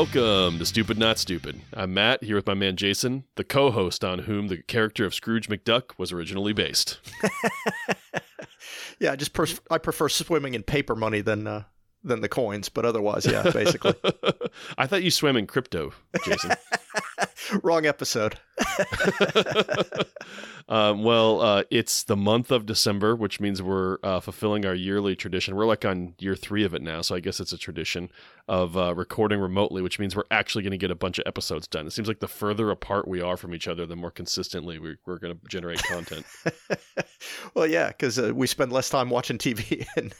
Welcome to Stupid Not Stupid. I'm Matt, here with my man Jason, the co host on whom the character of Scrooge McDuck was originally based. yeah, I just pers- I prefer swimming in paper money than uh, than the coins, but otherwise, yeah, basically. I thought you swam in crypto, Jason. Wrong episode. um, well, uh, it's the month of December, which means we're uh, fulfilling our yearly tradition. We're like on year three of it now, so I guess it's a tradition of uh, recording remotely, which means we're actually going to get a bunch of episodes done. It seems like the further apart we are from each other, the more consistently we, are going to generate content. well, yeah, because uh, we spend less time watching TV and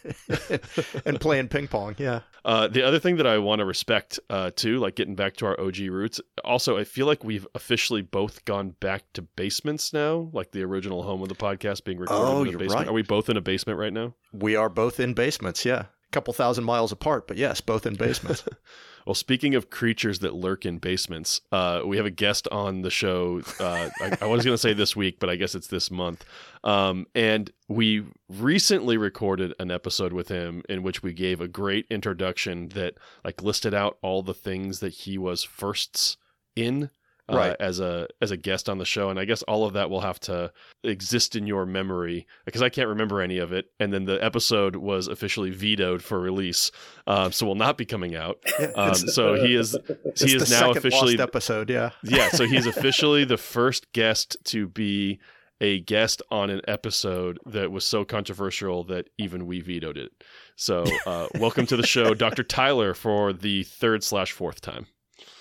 and playing ping pong. Yeah. Uh, the other thing that I want to respect uh, too, like getting back to our OG roots. Also, I feel like we've officially both gone back to basements now, like the original home of the podcast being recorded oh, in a basement. Right. Are we both in a basement right now? We are both in basements. Yeah A couple thousand miles apart, but yes, both in basements. well, speaking of creatures that lurk in basements, uh, we have a guest on the show. Uh, I, I, was going to say this week, but I guess it's this month. Um, and we recently recorded an episode with him in which we gave a great introduction that like listed out all the things that he was firsts in uh, right. as a as a guest on the show. And i guess all of that will have to exist in your memory because i can't remember any of it. And then the episode was officially vetoed for release um, so will not be coming out. Um, so he is he is now officially episode yeah. Yeah so he's officially the first guest to be a guest on an episode that was so controversial that even we vetoed it. So uh, welcome to the show dr tyler for the third slash fourth time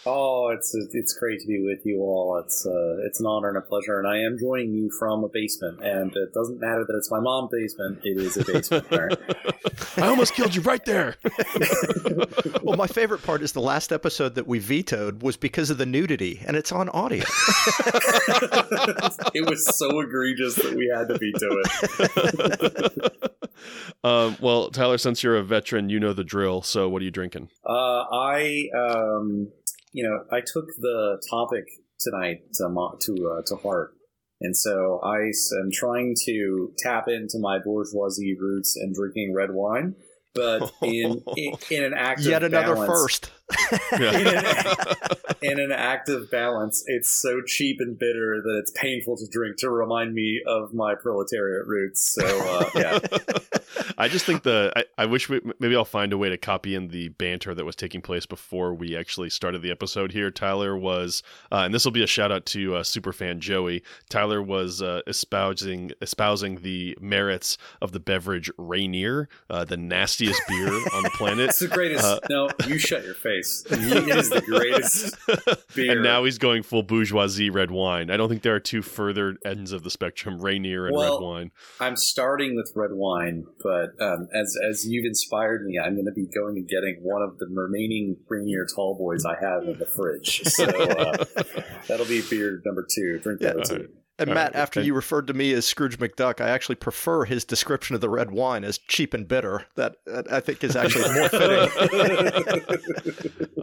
Oh, it's it's great to be with you all. It's uh, it's an honor and a pleasure, and I am joining you from a basement. And it doesn't matter that it's my mom's basement; it is a basement. I almost killed you right there. well, my favorite part is the last episode that we vetoed was because of the nudity, and it's on audio. it was so egregious that we had to veto it. Um, well, Tyler, since you're a veteran, you know the drill. So, what are you drinking? Uh, I um, you know, I took the topic tonight to to uh, to heart, and so I am trying to tap into my bourgeoisie roots and drinking red wine, but in in, in an act yet another balance, first. In, an, in an act of balance, it's so cheap and bitter that it's painful to drink to remind me of my proletariat roots. So uh, yeah. I just think the I, I wish we, maybe I'll find a way to copy in the banter that was taking place before we actually started the episode here. Tyler was, uh, and this will be a shout out to uh, superfan Joey. Tyler was uh, espousing espousing the merits of the beverage Rainier, uh, the nastiest beer on the planet. It's the greatest. Uh, no, you shut your face. It is the greatest beer. And now he's going full bourgeoisie red wine. I don't think there are two further ends of the spectrum, Rainier and well, red wine. I'm starting with red wine, but um, as as you've inspired me, I'm going to be going and getting one of the remaining Rainier Tall Boys I have in the fridge. So uh, that'll be beer number two. Drink that yeah, too. And Matt, after you referred to me as Scrooge McDuck, I actually prefer his description of the red wine as cheap and bitter. That, that I think is actually more fitting.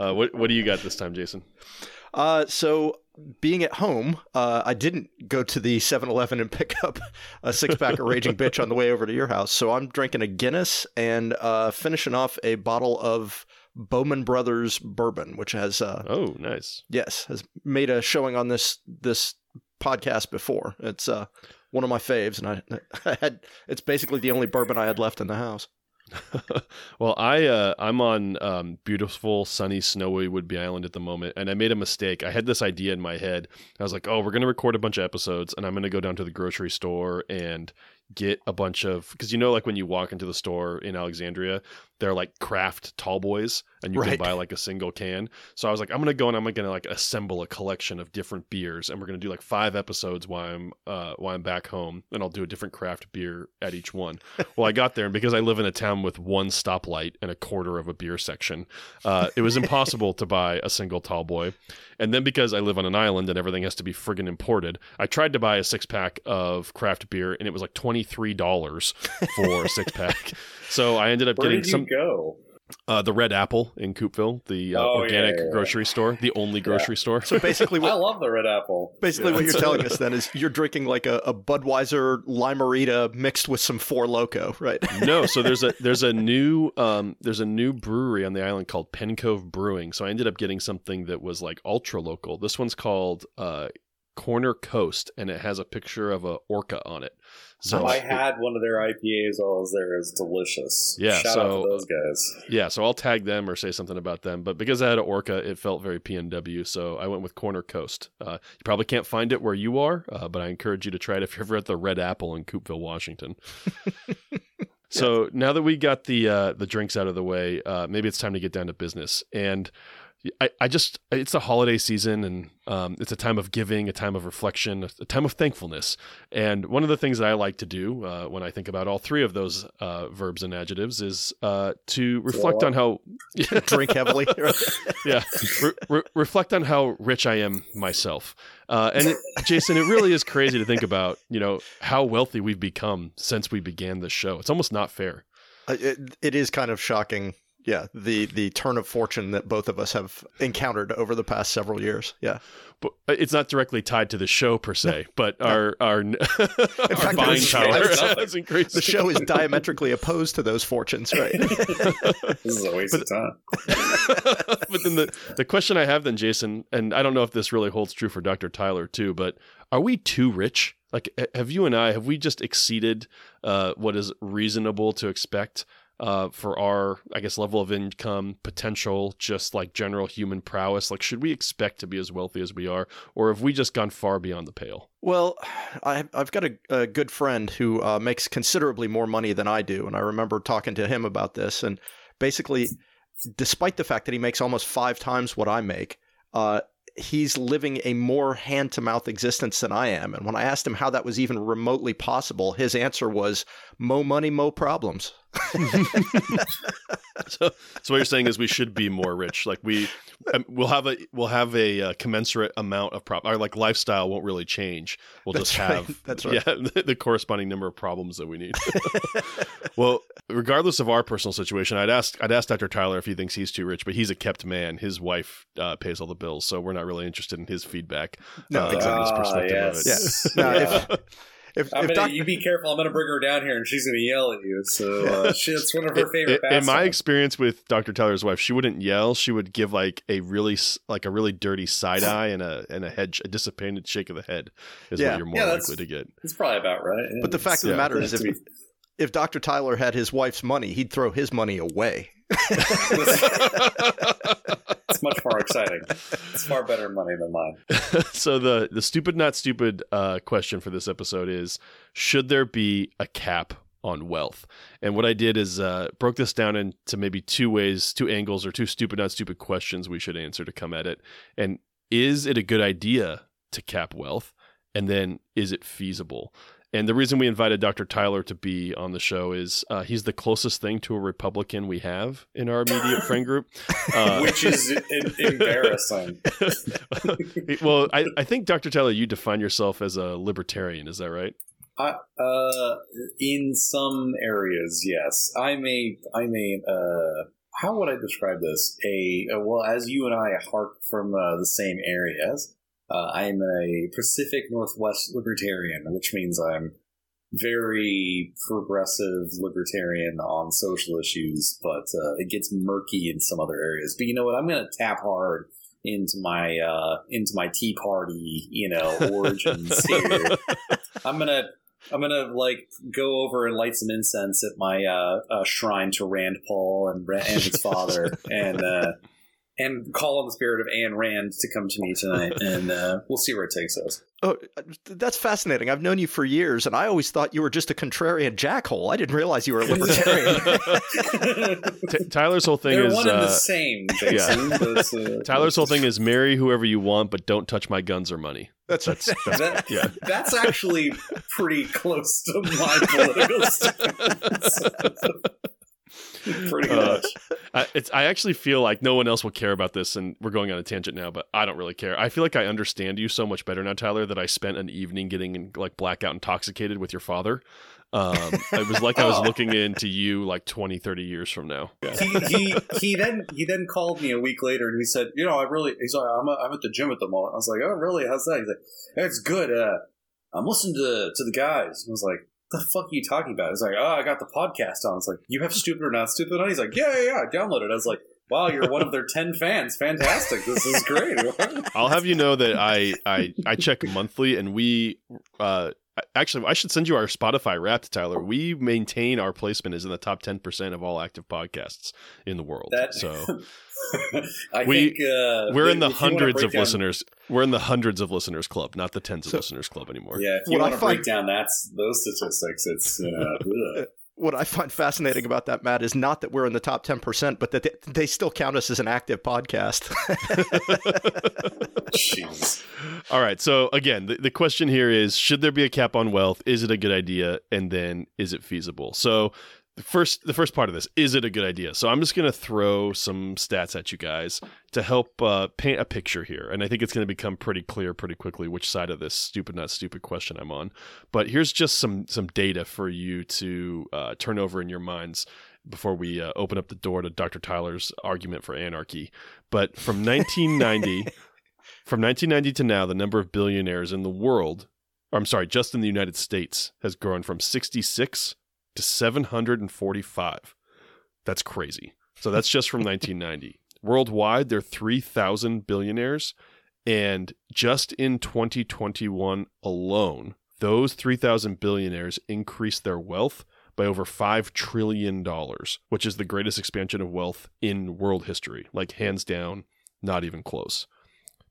uh, what What do you got this time, Jason? Uh, so being at home, uh, I didn't go to the 7-Eleven and pick up a six pack of Raging Bitch on the way over to your house. So I'm drinking a Guinness and uh, finishing off a bottle of Bowman Brothers bourbon, which has uh, oh nice yes has made a showing on this this podcast before. It's uh, one of my faves, and I, I had it's basically the only bourbon I had left in the house. well, I uh, I'm on um, beautiful, sunny, snowy Whidbey Island at the moment, and I made a mistake. I had this idea in my head. I was like, "Oh, we're gonna record a bunch of episodes, and I'm gonna go down to the grocery store and get a bunch of because you know, like when you walk into the store in Alexandria, they're like craft tall boys and you right. can buy like a single can. So I was like, I'm gonna go and I'm gonna like assemble a collection of different beers and we're gonna do like five episodes while I'm uh while I'm back home and I'll do a different craft beer at each one. well I got there and because I live in a town with one stoplight and a quarter of a beer section, uh, it was impossible to buy a single tall boy. And then because I live on an island and everything has to be friggin' imported, I tried to buy a six pack of craft beer and it was like twenty three dollars for a six pack. So I ended up Where getting some go? Uh, the Red Apple in Coupeville, the uh, Oh, organic yeah, yeah. grocery store, the only grocery store. So basically, I love the red apple. basically what you're telling us then is you're drinking like a, a Budweiser Limerita mixed with some Four Loco, right? no, so there's a there's a new um there's a new brewery on the island called Penn Cove Brewing. So I ended up getting something that was like ultra local. This one's called uh Corner Coast, and it has a picture of a orca on it. So I had one of their IPAs while I was there. It delicious. Yeah, Shout out so- to those guys. yeah, so I'll tag them or say something about them. But because I had an orca, it felt very PNW, so I went with Corner Coast. Uh, you probably can't find it where you are, uh, but I encourage you to try it if you're ever at the Red Apple in Coupeville, Washington. So now that we got the uh, the drinks out of the way, uh, maybe it's time to get down to business. And I, I just it's a holiday season, and um, it's a time of giving, a time of reflection, a time of thankfulness. And one of the things that I like to do uh, when I think about all three of those uh, verbs and adjectives is uh, to reflect Throw on how Drink heavily. yeah re- re- reflect on how rich i am myself uh, and it, jason it really is crazy to think about you know how wealthy we've become since we began this show it's almost not fair Uh, it, it is kind of shocking. Yeah, the the turn of fortune that both of us have encountered over the past several years. Yeah, but uh, it's not directly tied to the show per se but our our, our fact, buying it's- power it's has increased the show is diametrically opposed to those fortunes, right? This is a waste of time. but then the, the question I have then, Jason, and I don't know if this really holds true for Dr. Tyler too, but are we too rich? Like, have you and I, have we just exceeded uh, what is reasonable to expect uh, for our, I guess, level of income, potential, just like general human prowess? Like, should we expect to be as wealthy as we are, or have we just gone far beyond the pale? Well, I, I've got a, a good friend who uh, makes considerably more money than I do, and I remember talking to him about this. And basically, despite the fact that he makes almost five times what I make, uh, he's living a more hand to mouth existence than I am. And when I asked him how that was even remotely possible, his answer was "Mo money, mo problems." So, so what you're saying is we should be more rich. Like we, um, we'll have a we'll have a uh, commensurate amount of prop. Our like lifestyle won't really change. We'll That's just right. have That's right. yeah the, the corresponding number of problems that we need. well, regardless of our personal situation, I'd ask I'd ask Dr. Tyler if he thinks he's too rich, but he's a kept man. His wife uh, pays all the bills, so we're not really interested in his feedback. No, uh, exactly. his Ah, perspective of it. yes. No, Yeah. if- If, I'm if gonna, Doc- you be careful. I'm gonna bring her down here, and she's gonna yell at you. So uh, she, it's one of her favorite. in, in my experience with Dr. Tyler's wife, she wouldn't yell. She would give like a really like a really dirty side eye and a and a head a disappointed shake of the head is Yeah. what you're more Yeah, likely to get. it's probably about right. But the fact of the matter is, if, be- if Dr. Tyler had his wife's money, he'd throw his money away. it's much more exciting. It's far better money than mine. so the the stupid not stupid uh, question for this episode is: Should there be a cap on wealth? And what I did is uh, broke this down into maybe two ways, two angles, or two stupid not stupid questions we should answer to come at it. And is it a good idea to cap wealth? And then is it feasible? And the reason we invited Dr. Tyler to be on the show is uh, he's the closest thing to a Republican we have in our immediate friend group. Uh, Which is embarrassing. well, I, I think Dr. Tyler, you define yourself as a libertarian. Is that right? I, uh, in some areas, yes. I'm a, I'm a, uh, how would I describe this? A, uh, well, as you and I hark from uh, the same areas, uh, I'm a Pacific Northwest libertarian, which means I'm very progressive libertarian on social issues, but uh, it gets murky in some other areas. But you know what? I'm going to tap hard into my uh, into my Tea Party, you know, origins here. I'm gonna I'm gonna like go over and light some incense at my uh, uh, shrine to Rand Paul and and his father, and uh, and call on the spirit of Ayn Rand to come to me tonight, and uh, we'll see where it takes us. Oh, that's fascinating. I've known you for years, and I always thought you were just a contrarian jackhole. I didn't realize you were a libertarian. T- Tyler's whole thing They're is one and uh, the same, Jason. but, uh, Tyler's whole thing is marry whoever you want, but don't touch my guns or money. that's That's, that's That, yeah. That's actually pretty close to my political stance. pretty Uh, much. I, it's, I actually feel like no one else will care about this, and we're going on a tangent now, but I don't really care. I feel like I understand you so much better now, Tyler, that I spent an evening getting like blackout intoxicated with your father. Um, it was like I was looking into you like 20, 30 years from now. he, he he then he then called me a week later and he said, you know, I really he's like, I'm, a, I'm at the gym at the moment. I was like, oh really? How's that? He's like, it's good. Uh, I'm listening to to the guys. I was like, the fuck are you talking about? It's like, oh, I got the podcast on. It's like, you have stupid or not stupid on? He's like, yeah, yeah, yeah. I downloaded it. I was like, wow, you're one of their ten fans. Fantastic. This is great. I'll have you know that I I I check monthly, and we uh actually I should send you our Spotify Wrapped, Tyler. We maintain our placement is in the top ten percent of all active podcasts in the world. That- so I We- think uh, we're in the if you wanna hundreds of down- listeners. We're in the hundreds of listeners club, not the tens of So- listeners club anymore. Yeah, if you want to break down that's those statistics, it's you know, ugh. What I find fascinating about that, Matt, is not that we're in the top 10%, but that they, they still count us as an active podcast. jeez. All right. So again, the, the question here is: Should there be a cap on wealth? Is it a good idea? And then, is it feasible? So, the first, the first part of this is it a good idea? So I'm just going to throw some stats at you guys to help uh, paint a picture here, and I think it's going to become pretty clear pretty quickly which side of this stupid not stupid question I'm on. But here's just some some data for you to uh, turn over in your minds before we uh, open up the door to Dr. Tyler's argument for anarchy. But from 1990. From 1990 to now, the number of billionaires in the world, or I'm sorry, just in the United States, has grown from 66 to 745. That's crazy. So that's just from 1990. Worldwide, there are 3,000 billionaires. And just in 2021 alone, those 3,000 billionaires increased their wealth by over $5 trillion, which is the greatest expansion of wealth in world history. Like, hands down, not even close.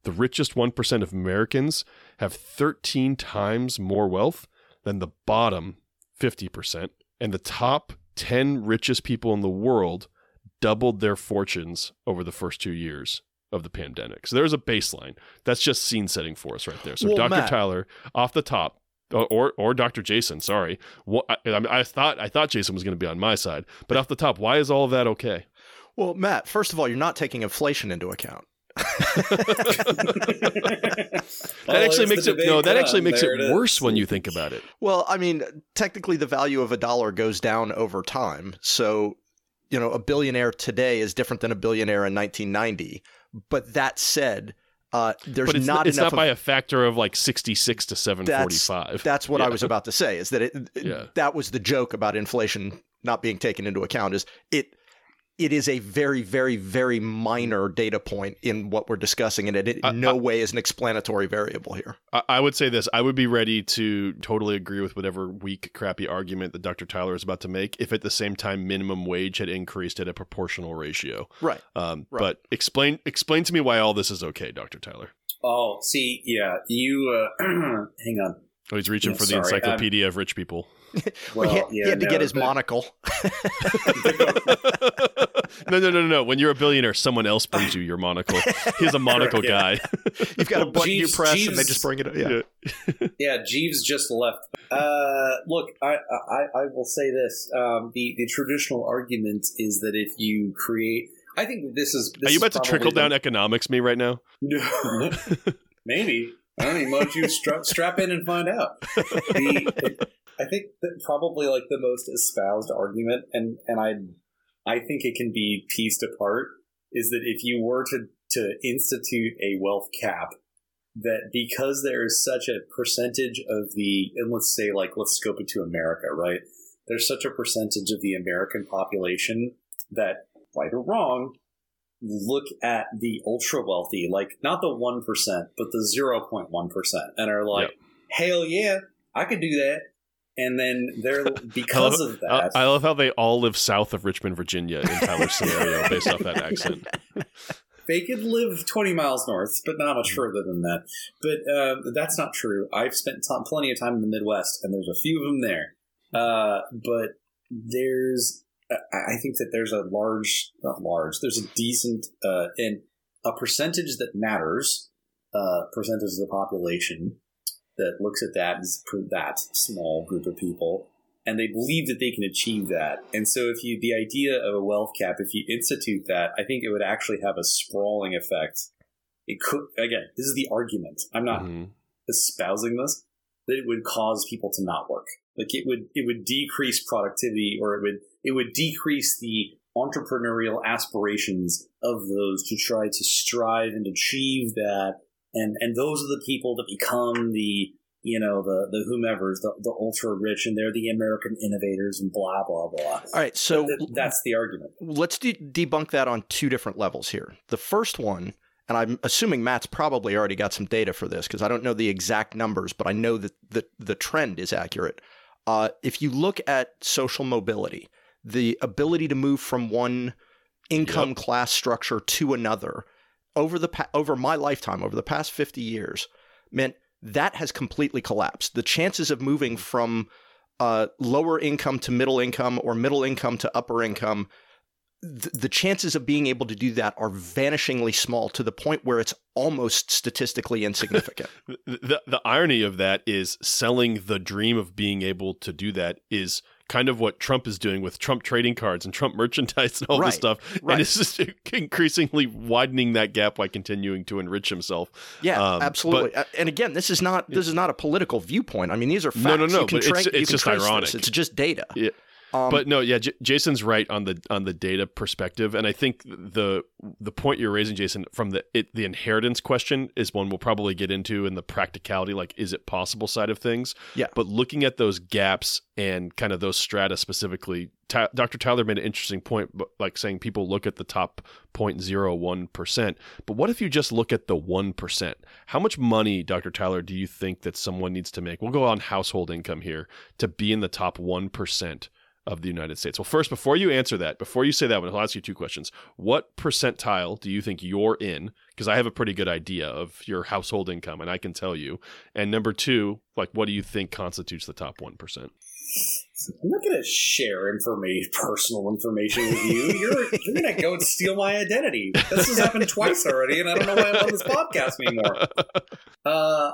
The richest 1% of Americans have 13 times more wealth than the bottom 50%. And the top 10 richest people in the world doubled their fortunes over the first two years of the pandemic. So there's a baseline. That's just scene setting for us right there. So Well, Dr. Matt- Tyler, off the top, or or, Dr. Jason, sorry. I, I I thought I thought Jason was going to be on my side, but off the top, why is all of that okay? well, Matt, first of all, you're not taking inflation into account. That actually makes it no. That actually makes it worse when you think about it. Well, I mean, technically, the value of a dollar goes down over time. So, you know, a billionaire today is different than a billionaire in 1990. But that said, uh, there's but it's not not, it's enough. not by a factor of like sixty six to seven forty five. that's what I was about to say. Is that it? Yeah. That was the joke about inflation not being taken into account. Is it? It is a very, very, very minor data point in what we're discussing, and it in I- no I- way is an explanatory variable here. I, I would say this. I would be ready to totally agree with whatever weak, crappy argument that Dr. Tyler is about to make if at the same time minimum wage had increased at a proportional ratio. Right. Um, Right. But explain explain to me why all this is okay, Dr. Tyler. Oh, see, yeah, you. Uh, hang on. Oh, he's reaching Yeah, for the sorry, encyclopedia of rich people. Well, he, had, he yeah, had to get his but- monocle. no, no, no, no, no. When you're a billionaire, someone else brings you your monocle. He's a monocle Yeah. guy. You've got a Well, button you Jeeves- press, and they just bring it. Up. Yeah. Yeah, Jeeves just left. Uh, look, I, I I will say this: um, the the traditional argument is that if you create, I think this is. This Are you about to trickle probably down economics me right now? the- Maybe I don't know. Why don't you strap strap in and find out? The, I think that probably like the most espoused argument, and and I I think it can be pieced apart, is that if you were to to institute a wealth cap, that because there is such a percentage of the and let's say like let's scope it to America, right? There's such a percentage of the American population that, right or wrong, look at the ultra wealthy, like not the one percent, but the zero point one percent, and are like, "Hell yeah, I could do that." And then they're because of that. I love how they all live south of Richmond, Virginia in Tyler's scenario based off that accent. they could live 20 miles north, but not much further than that. But uh, that's not true. I've spent t- plenty of time in the Midwest, and there's a few of them there. Uh, but there's, I I think that there's a large, not large, there's a decent, uh, and a percentage that matters, uh, percentage of the population that looks at that as that small group of people and they believe that they can achieve that. And so, if you the idea of a wealth cap, if you institute that, I think it would actually have a sprawling effect. It could again. This is the argument. I'm not Mhm. espousing this, that it would cause people to not work. Like it would it would decrease productivity or it would it would decrease the entrepreneurial aspirations of those to try to strive and achieve that and and those are the people that become the you know the the whomevers the, the ultra rich and they're the american innovators and blah blah blah. All right so Th- that's the argument. let's de- debunk that on two different levels here. The first one and i'm assuming matt's probably already got some data for this because i don't know the exact numbers but i know that the, the trend is accurate. Uh, if you look at social mobility the ability to move from one income Yep. class structure to another over the pa- over my lifetime over the past 50 years meant that has completely collapsed. The chances of moving from uh, lower income to middle income or middle income to upper income th- the chances of being able to do that are vanishingly small to the point where it's almost statistically insignificant. The, the the irony of that is selling the dream of being able to do that is kind of what Trump is doing with Trump trading cards and Trump merchandise and all Right, this stuff. right. And it's just increasingly widening that gap by continuing to enrich himself. Yeah, Um, absolutely. Uh, and again, this is not this is not a political viewpoint. I mean, these are facts. No, no, no, You can but it's- tra- it's can just trace this. ironic. It's just data. Yeah. Um, but no, yeah, J- Jason's right on the on the data perspective, and I think the the point you're raising, Jason, from the it, the inheritance question is one we'll probably get into in the practicality, like is it possible side of things. Yeah. But looking at those gaps and kind of those strata specifically, Ty- Dr. Tyler made an interesting point, but like saying people look at the top 0.01 percent, but what if you just look at the one percent? How much money, Dr. Tyler, do you think that someone needs to make? We'll go on household income here to be in the top one percent of the United States? Well, first, before you answer that, before you say that one, I'll ask you two questions. What percentile do you think you're in? Because I have a pretty good idea of your household income, and I can tell you. And number two, like, what do you think constitutes the top one percent? i'm not going to share information personal information with you you're you're going to go and steal my identity this has happened twice already and i don't know why i'm on this podcast anymore uh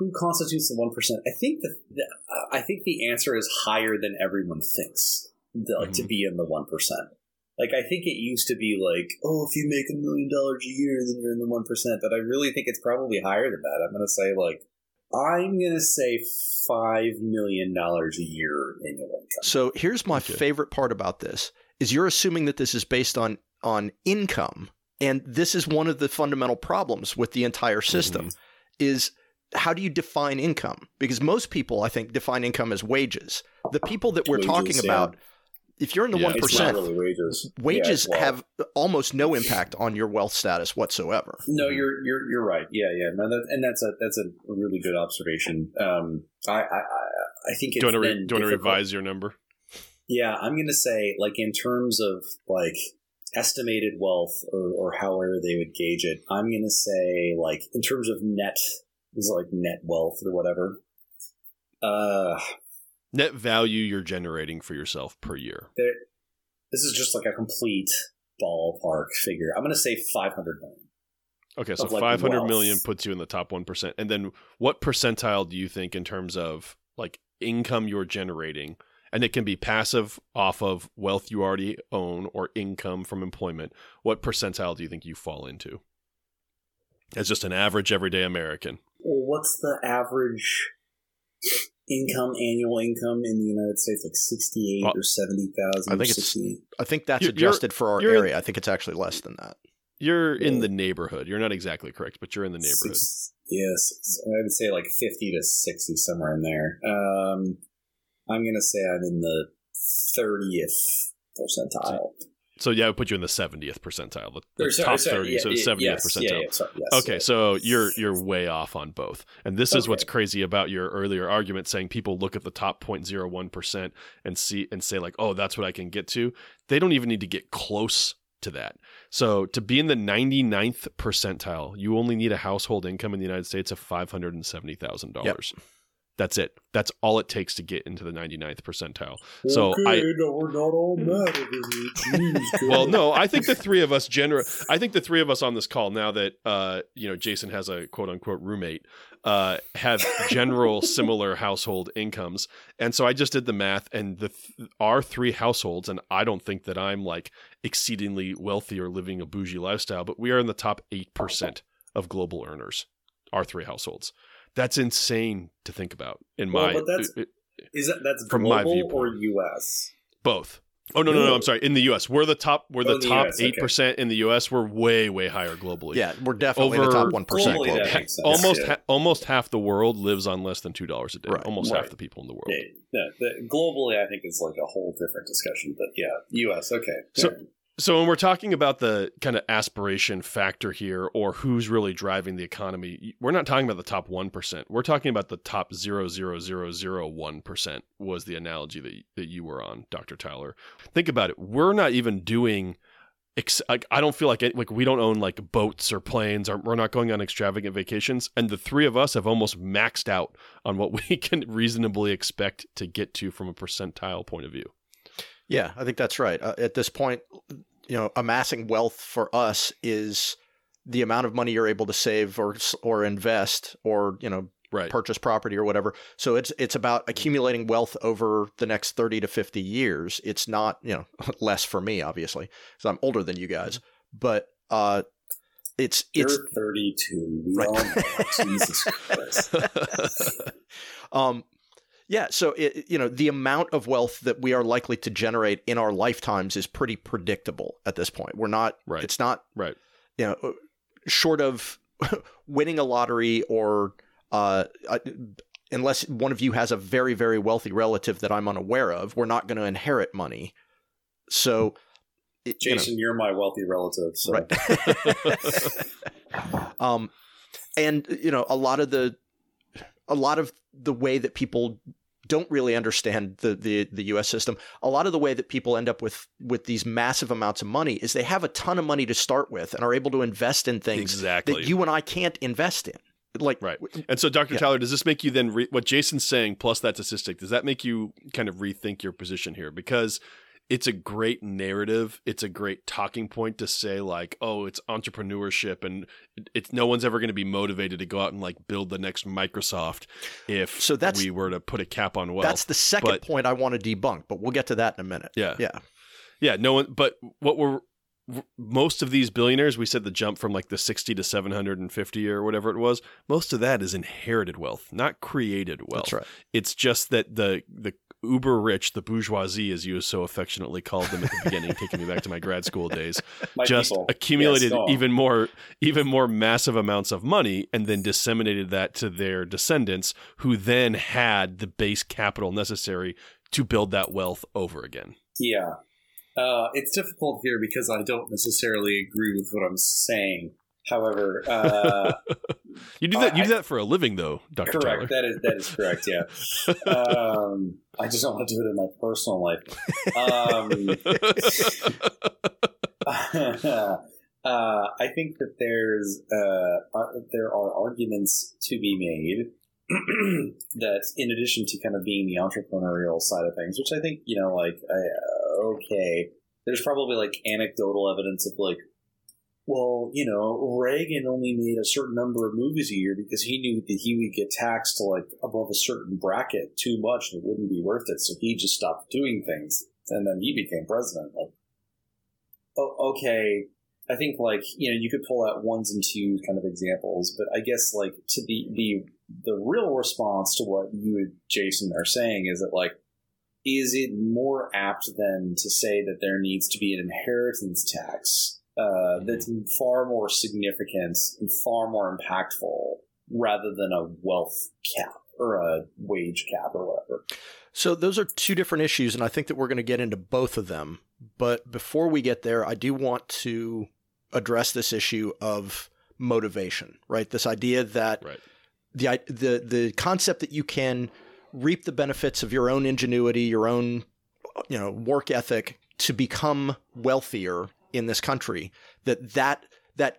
who constitutes the one percent? I think the, the I think the answer is higher than everyone thinks. The, like, To Mhm. be in the one percent. Like I think it used to be like, oh, if you make a million dollars a year, then you're in the one percent. But I really think it's probably higher than that. I'm gonna say like, I'm gonna say five million dollars a year annual income. so here's my Okay. favorite part about this: is you're assuming that this is based on on income, and this is one of the fundamental problems with the entire system. Mm-hmm. Is how do you define income? Because most people, I think, define income as wages. The people that we're Wages, talking yeah. about, if you're in the one It's not percent, really wages. wages Yeah, well, have almost no impact on your wealth status whatsoever. No, you're you're you're right. Yeah, yeah. No, that, and that's a that's a really good observation. Um, I I I I think it's Do you want to, re- do you want to revise your number? Yeah, I'm going to say, like, in terms of, like, estimated wealth or, or however they would gauge it, I'm going to say, like, in terms of net, is it like net wealth or whatever? Uh, Net value you're generating for yourself per year. there, this is just like a complete ballpark figure. I'm going to say 500 million. Okay, so like, five hundred wealth. million puts you in the top one percent, and then what percentile do you think in terms of like income you're generating? And it can be passive off of wealth you already own or income from employment. What percentile do you think you fall into? As just an average everyday American. Well, what's the average income, annual income in the United States? Like 68 Well, or 70,000? I think or it's- I think that's You're- you're- adjusted for our you're in- area. I think it's actually less than that. You're in the neighborhood. You're not exactly correct, but you're in the neighborhood. Six, yes, I would say like 50 to 60, somewhere in there. Um, I'm going to say I'm in the 30th percentile. So yeah, I would put you in the seventieth percentile, the, the top thirty, yeah, so seventieth yes, percentile. Yeah, yeah, sorry, yes, Okay, so you're you're way off on both. And this is what's crazy about your earlier argument saying people look at the top 0.01% and see and say like, "Oh, that's what I can get to." They don't even need to get close to that. So, to be in the 99th percentile, you only need a household income in the United States of $570,000. That's it. That's all it takes to get into the 99th percentile. So I no, we're not all mad at it. well, no, I think the three of us general. I think the three of us on this call now that uh, you know Jason has a quote unquote roommate uh, have general similar household incomes, and so I just did the math, and the th- our three households, and I don't think that I'm like exceedingly wealthy or living a bougie lifestyle, but we are in the top eight percent of global earners. Our three households. That's insane to think about. In Well, my but that's- it- Is that that's From my global or. U.S.? both. Oh no, no, no! I'm sorry. In the U.S., we're the top. We're Oh, the in top US, eight percent in the U.S. We're way, way higher globally. Yeah, we're definitely in the top one percent Globally, globally. makes almost Yeah. ha- almost half the world lives on less than two dollars a day. Right. Almost half the people in the world. Yeah, no, the, globally, I think is like a whole different discussion. But yeah, U.S. Okay. So- Fair. So when we're talking about the kind of aspiration factor here, or who's really driving the economy, we're not talking about the top one percent. We're talking about the top zero zero zero zero one percent. Was the analogy that that you were on, Doctor Tyler? Think about it. We're not even doing. Like I don't feel like it, like we don't own like boats or planes, or we're not going on extravagant vacations. And the three of us have almost maxed out on what we can reasonably expect to get to from a percentile point of view. Yeah, I think that's right. Uh, at this point, you know, amassing wealth for us is the amount of money you're able to save or or invest or you know Right. purchase property or whatever. So it's it's about accumulating wealth over the next 30 to 50 years. It's not, you know, less for me obviously cuz I'm older than you guys, but uh it's You're it's 32. We Right. all know. Jesus Christ. um yeah, so it, you know the amount of wealth that we are likely to generate in our lifetimes is pretty predictable at this point. We're not Right. it's not Right. you know short of winning a lottery or uh, uh, unless one of you has a very very wealthy relative that I'm unaware of, we're not going to inherit money. So it- you know, Jason, you're my wealthy relative. So. right. um, and you know, a lot of the, a lot of the way that people don't really understand the, the the U.S. system. A lot of the way that people end up with with these massive amounts of money is they have a ton of money to start with and are able to invest in things exactly. that you and I can't invest in. Like, Right. And so, Dr. Yeah. Tyler, does this make you then, re- what Jason's saying, plus that statistic, does that make you kind of rethink your position here? Because it's a great narrative. It's a great talking point to say, like, oh, it's entrepreneurship and it's no one's ever going to be motivated to go out and like build the next Microsoft if So that's- we were to put a cap on wealth. that's the second but- point I want to debunk, but we'll get to that in a minute. yeah. Yeah. Yeah. No one, but what we're, most of these billionaires, we said the jump from like the 60 to 750 or whatever it was, most of that is inherited wealth, not created wealth. That's right. It's just that the the uber rich, the bourgeoisie, as you so affectionately called them at the beginning, taking me back to my grad school days, My just people. accumulated Yes, even more even more massive amounts of money and then disseminated that to their descendants, who then had the base capital necessary to build that wealth over again. Yeah. Uh, it's difficult here because I don't necessarily agree with what I'm saying. However, uh, You do that. You do that for a living, though, Doctor Tyler. correct. That is that is correct. Yeah. Um, I just don't want to do it in my personal life. Um, uh, I think that there's uh, uh, there are arguments to be made that, in addition to kind of being the entrepreneurial side of things, which I think you know, like, uh, okay, there's probably like anecdotal evidence of like, well, you know, Reagan only made a certain number of movies a year because he knew that he would get taxed to like above a certain bracket too much and it wouldn't be worth it, so he just stopped doing things, and then he became president. Like, oh, okay. I think like you know you could pull out ones and twos kind of examples, but I guess like to the the the real response to what you and Jason are saying is that like is it more apt than to say that there needs to be an inheritance tax uh, that's far more significant and far more impactful rather than a wealth cap or a wage cap or whatever. So those are two different issues, and I think that we're going to get into both of them. But before we get there, I do want to address this issue of motivation, right? This idea that Right. the the the concept that you can reap the benefits of your own ingenuity, your own you know work ethic to become wealthier in this country. That that that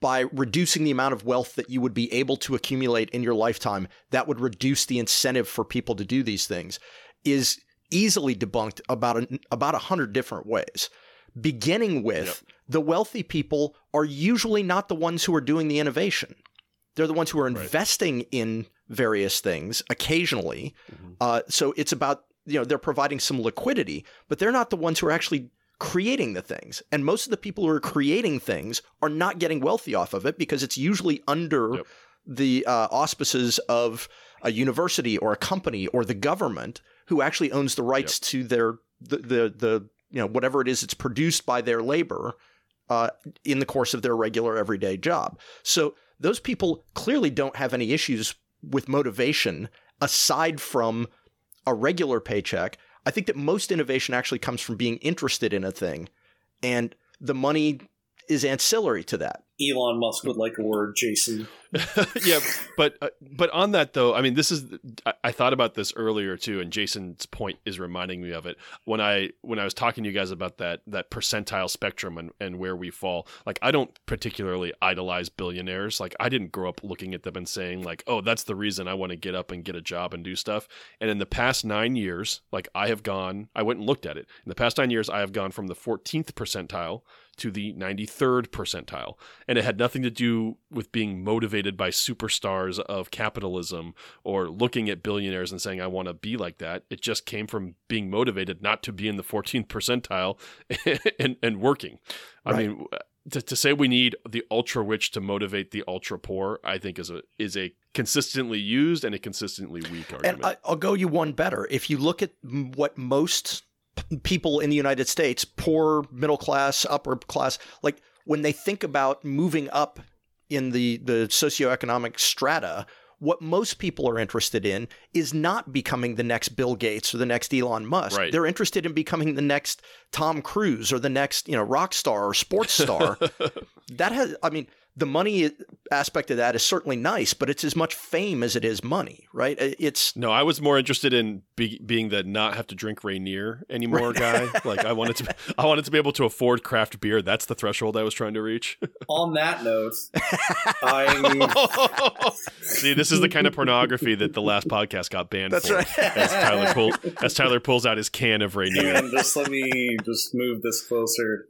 by reducing the amount of wealth that you would be able to accumulate in your lifetime, that would reduce the incentive for people to do these things, is easily debunked about a, about a hundred different ways. Beginning with the wealthy people are usually not the ones who are doing the innovation. They're the ones who are investing in various things occasionally. Mhm. Uh, so it's about you know they're providing some liquidity, but they're not the ones who are actually creating the things. And most of the people who are creating things are not getting wealthy off of it because it's usually under Yep. the uh, auspices of a university or a company or the government who actually owns the rights to their the, the the you know whatever it is it's produced by their labor uh, in the course of their regular everyday job. So those people clearly don't have any issues with motivation aside from a regular paycheck. I think that most innovation actually comes from being interested in a thing, and the money is ancillary to that. Elon Musk would like a word, Jason. yeah, but uh, but on that though, I mean, this is I, I, thought about this earlier too, and Jason's point is reminding me of it when I when I was talking to you guys about that that percentile spectrum and, and where we fall. Like, I don't particularly idolize billionaires. Like, I didn't grow up looking at them and saying like, oh, that's the reason I want to get up and get a job and do stuff. And in the past nine years, like I have gone, I went and looked at it. In the past nine years, I have gone from the 14th percentile to the 93rd percentile. And it had nothing to do with being motivated by superstars of capitalism or looking at billionaires and saying, I want to be like that. It just came from being motivated not to be in the 14th percentile and, and working. I mean, to, to say we need the ultra rich to motivate the ultra poor, I think is a is a consistently used and a consistently weak argument. And I, I'll go you one better. If you look at what most people in the United States, poor, middle class, upper class, like when they think about moving up in the, the socioeconomic strata, what most people are interested in is not becoming the next Bill Gates or the next Elon Musk. Right. They're interested in becoming the next Tom Cruise or the next, you know, rock star or sports star. that has I mean, the money aspect of that is certainly nice, but it's as much fame as it is money, right? It's no. I was more interested in be, being the not have to drink Rainier anymore guy. like I wanted to, I wanted to be able to afford craft beer. That's the threshold I was trying to reach. On that note, I see. This is the kind of pornography that the last podcast got banned. That's for, right. As Tyler, pull, as Tyler pulls out his can of Rainier. And just let me just move this closer.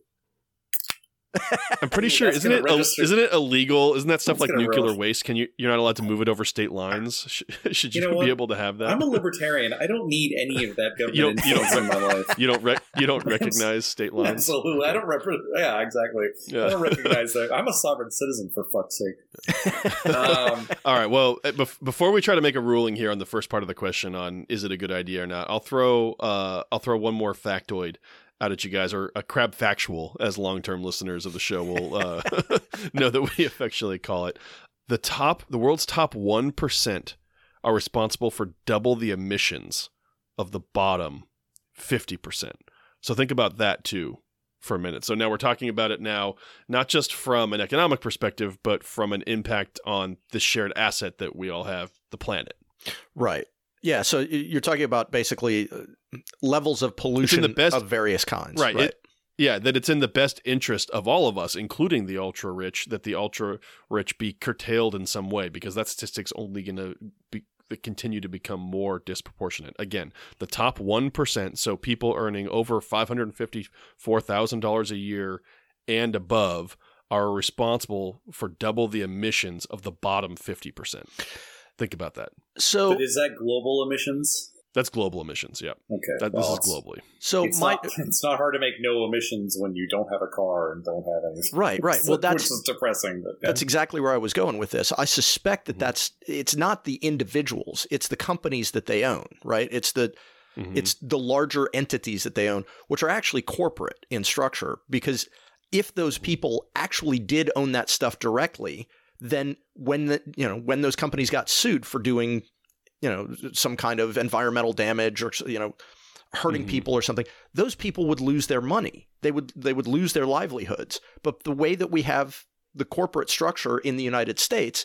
I'm pretty sure isn't it register. isn't it illegal? Isn't that stuff That's like nuclear waste? Can you you're not allowed to move it over state lines? Should you, you know be able to have that? I'm a libertarian. I don't need any of that government you don't, you don't, in my life. You don't rec- you don't recognize state lines. Absolutely, I don't represent. Yeah, exactly. Yeah. I don't recognize that. I'm a sovereign citizen for fuck's sake. Um, All right. Well, eh, before we try to make a ruling here on the first part of the question on is it a good idea or not, I'll throw uh, I'll throw one more factoid out at you guys, or a crab factual, as long term listeners of the show will uh, know that we affectionately call it. The top, the world's top 1% are responsible for double the emissions of the bottom 50%. So think about that too for a minute. So now we're talking about it now, not just from an economic perspective, but from an impact on the shared asset that we all have, the planet. Right. Yeah, so you're talking about basically uh, levels of pollution the best, of various kinds, right? right? It, yeah, that it's in the best interest of all of us, including the ultra rich, that the ultra rich be curtailed in some way, because that statistic's only going to be continue to become more disproportionate. Again, the top 1%, so people earning over $554,000 a year and above, are responsible for double the emissions of the bottom 50%. Think about that. So but is that global emissions? That's global emissions. Yeah. Okay. That, well, this is globally. So it's my not, it's not hard to make no emissions when you don't have a car and don't have any. Right. Right. Well, that's which is depressing. But, yeah. That's exactly where I was going with this. I suspect that mm-hmm. that's it's not the individuals; it's the companies that they own. Right. It's the mm-hmm. it's the larger entities that they own, which are actually corporate in structure. Because if those mm-hmm. people actually did own that stuff directly, then when the you know when those companies got sued for doing you know some kind of environmental damage or you know hurting mm-hmm. people or something those people would lose their money they would they would lose their livelihoods but the way that we have the corporate structure in the United States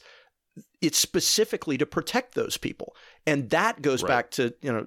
it's specifically to protect those people and that goes right. back to you know,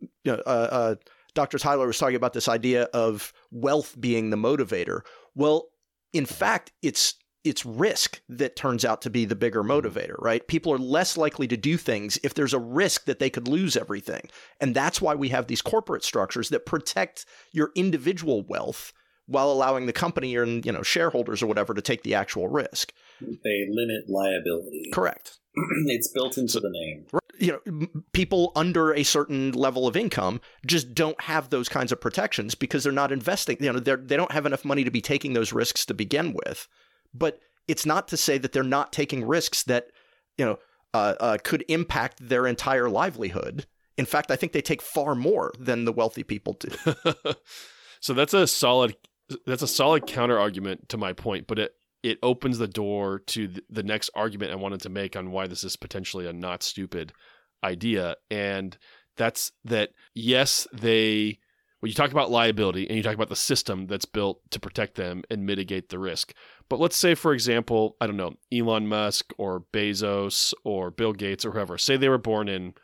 you know uh, uh, Dr. Tyler was talking about this idea of wealth being the motivator well in fact it's it's risk that turns out to be the bigger mm-hmm. motivator, right? People are less likely to do things if there's a risk that they could lose everything. And that's why we have these corporate structures that protect your individual wealth while allowing the company or you know shareholders or whatever to take the actual risk. They limit liability. Correct. it's built into the name. You know, people under a certain level of income just don't have those kinds of protections because they're not investing. You know, they they don't have enough money to be taking those risks to begin with. But it's not to say that they're not taking risks that you know, uh, uh, could impact their entire livelihood. In fact, I think they take far more than the wealthy people do. so that's a solid that's a solid counter argument to my point, but it it opens the door to the next argument I wanted to make on why this is potentially a not stupid idea, and that's that yes, they when you talk about liability and you talk about the system that's built to protect them and mitigate the risk. But let's say, for example, I don't know, Elon Musk or Bezos or Bill Gates or whoever, say they were born in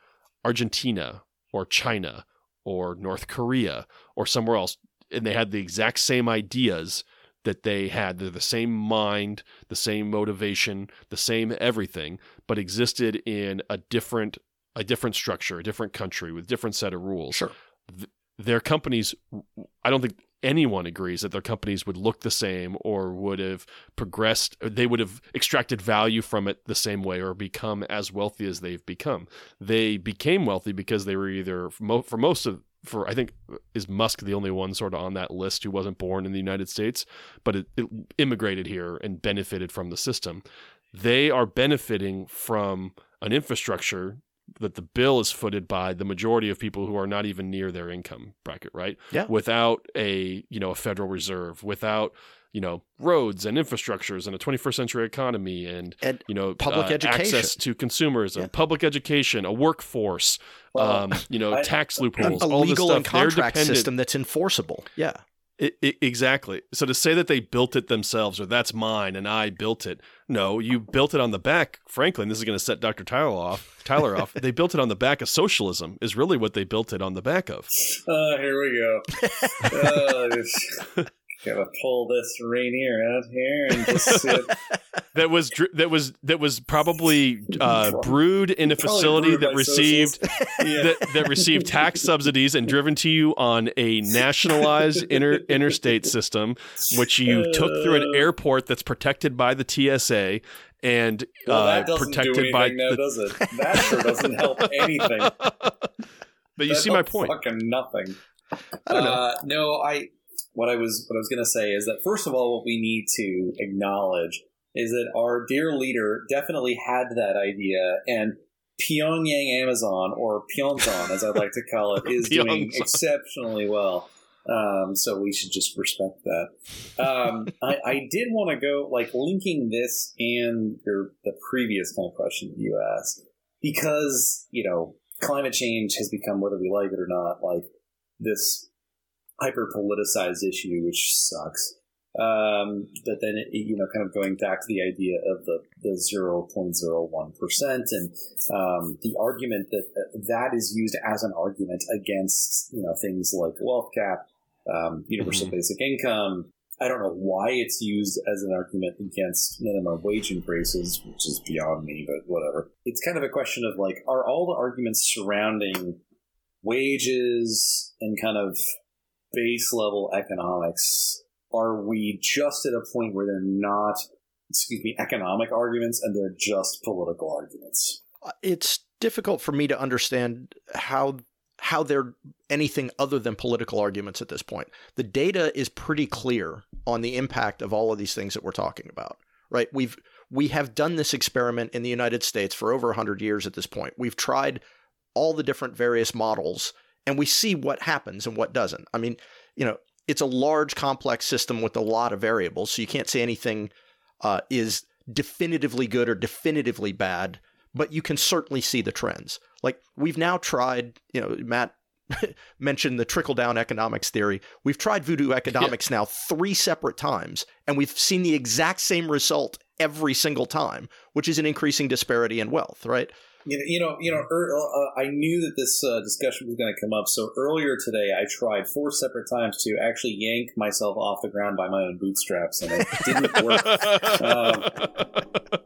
Argentina or China or North Korea or somewhere else, and they had the exact same ideas that they had. They're the same mind, the same motivation, the same everything, but existed in a different a different structure, a different country with different set of rules. Sure their companies i don't think anyone agrees that their companies would look the same or would have progressed they would have extracted value from it the same way or become as wealthy as they've become they became wealthy because they were either for most of for I think is Musk the only one sort of on that list who wasn't born in the United States, but it, it immigrated here and benefited from the system. They are benefiting from an infrastructure that the bill is footed by the majority of people who are not even near their income bracket, right? Yeah. Without a you know a Federal Reserve, without you know roads and infrastructures and a 21st century economy and, and you know public uh, education access to consumers yeah. and public education a workforce well, um, you know I, tax loopholes a all legal this and contract system that's enforceable yeah it, it, exactly. So to say that they built it themselves or that's mine and I built it, no, you built it on the back. Frankly, and this is going to set Dr. Tyler off. Tyler off. They built it on the back of socialism. Is really what they built it on the back of. Uh, here we go. uh, Gotta pull this Rainier out here and just sit. that was that was that was probably uh, brewed in a facility that received yeah. that, that received tax subsidies and driven to you on a nationalized inter, interstate system, which you uh, took through an airport that's protected by the TSA and well, uh, protected do by now, the... does it? That sure doesn't help anything. But you that see my point. Fucking nothing. I don't know. Uh, no, I what I was what I was going to say is that first of all, what we need to acknowledge is that our dear leader definitely had that idea, and Pyongyang Amazon or Pyongyang, as I'd like to call it, is doing exceptionally well. Um, so we should just respect that. Um, I, I, did want to go like linking this and your the previous kind of question that you asked because you know climate change has become whether we like it or not like this hyper politicized issue, which sucks. Um, but then, it, you know, kind of going back to the idea of the, the 0.01% and um, the argument that that is used as an argument against, you know, things like wealth cap, um, universal mm-hmm. basic income. I don't know why it's used as an argument against minimum wage increases, which is beyond me, but whatever. It's kind of a question of like, are all the arguments surrounding wages and kind of base level economics, are we just at a point where they're not, excuse me, economic arguments and they're just political arguments? It's difficult for me to understand how how they're anything other than political arguments at this point. The data is pretty clear on the impact of all of these things that we're talking about. Right? We've we have done this experiment in the United States for over 100 years at this point. We've tried all the different various models and we see what happens and what doesn't. I mean, you know, it's a large, complex system with a lot of variables, so you can't say anything uh, is definitively good or definitively bad, but you can certainly see the trends. Like we've now tried, you know, Matt mentioned the trickle down economics theory. We've tried voodoo economics yeah. now three separate times, and we've seen the exact same result every single time, which is an increasing disparity in wealth, right? You know, you know, you know. Er, uh, I knew that this uh, discussion was going to come up. So earlier today, I tried four separate times to actually yank myself off the ground by my own bootstraps, and it didn't work. um,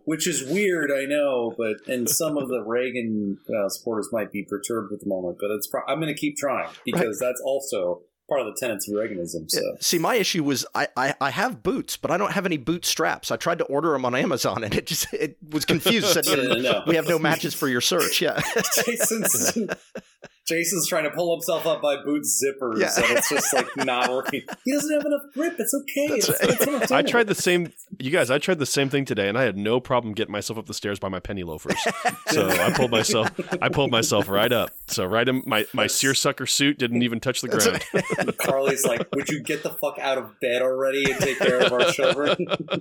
which is weird, I know, but and some of the Reagan uh, supporters might be perturbed at the moment. But it's pro- I'm going to keep trying because right. that's also part of the tenets of Reaganism. So. See, my issue was I, I, I have boots, but I don't have any boot straps. I tried to order them on Amazon, and it just it was confused. Said, yeah, no. "We have no matches for your search." Yeah, Jason's Jason's trying to pull himself up by boot zippers, yeah. and it's just like not working. He doesn't have enough grip. It's okay. It's, it's I tried the same. You guys, I tried the same thing today, and I had no problem getting myself up the stairs by my penny loafers. so I pulled myself, I pulled myself right up. So right in my my seersucker suit didn't even touch the ground. Carly's like, "Would you get the fuck out of bed already and take care of our children?"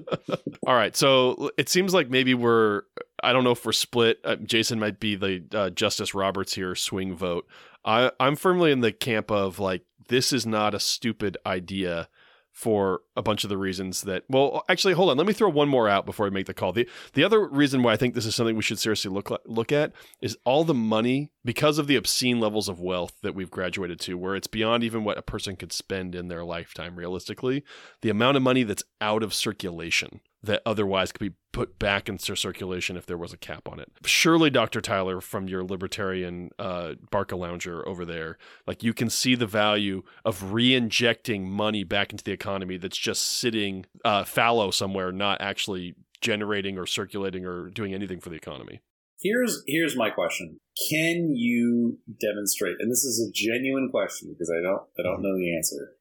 All right, so it seems like maybe we're. I don't know if we're split. Uh, Jason might be the uh, Justice Roberts here swing vote. I, I'm firmly in the camp of like this is not a stupid idea for a bunch of the reasons that well actually hold on let me throw one more out before I make the call the the other reason why I think this is something we should seriously look look at is all the money because of the obscene levels of wealth that we've graduated to where it's beyond even what a person could spend in their lifetime realistically the amount of money that's out of circulation that otherwise could be put back into circulation if there was a cap on it. Surely, Dr. Tyler, from your libertarian uh, Barcalounger over there, like you can see the value of re-injecting money back into the economy that's just sitting uh, fallow somewhere, not actually generating or circulating or doing anything for the economy. Here's here's my question: Can you demonstrate? And this is a genuine question because I don't I don't know the answer.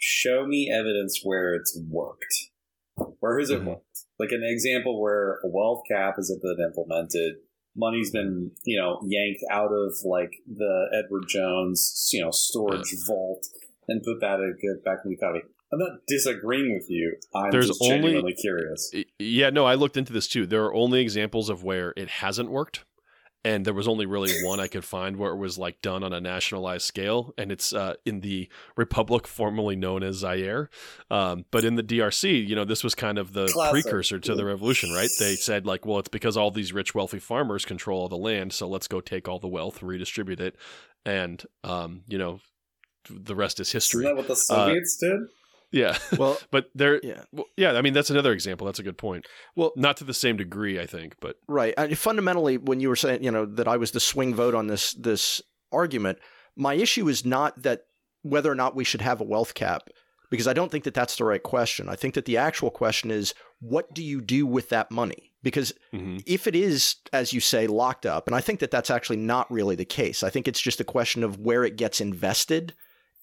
Show me evidence where it's worked. Where has it Mhm. worked? Like an example where a wealth cap has been implemented, money's been, you know, yanked out of like the Edward Jones, you know, storage vault and put that in- back in the economy. I'm not disagreeing with you. I'm There's just only- genuinely curious. Yeah, no, I looked into this too. There are only examples of where it hasn't worked. And there was only really one I could find where it was like done on a nationalized scale, and it's uh, in the republic formerly known as Zaire. Um, but in the DRC, you know, this was kind of the Classic. precursor to the revolution, right? They said like, well, it's because all these rich, wealthy farmers control all the land, so let's go take all the wealth, redistribute it, and um, you know, the rest is history. Isn't that what the Soviets did? Yeah, Well, but there, yeah. well, yeah, I mean that's another example. That's a good point. Well- not to the same degree, I think, but Right. I, fundamentally, when you were saying, you know, that I was the swing vote on this this argument, my issue is not that whether or not we should have a wealth cap, because I don't think that that's the right question. I think that the actual question is, what do you do with that money? Because mhm. if it is, as you say, locked up, and I think that that's actually not really the case. I think it's just a question of where it gets invested,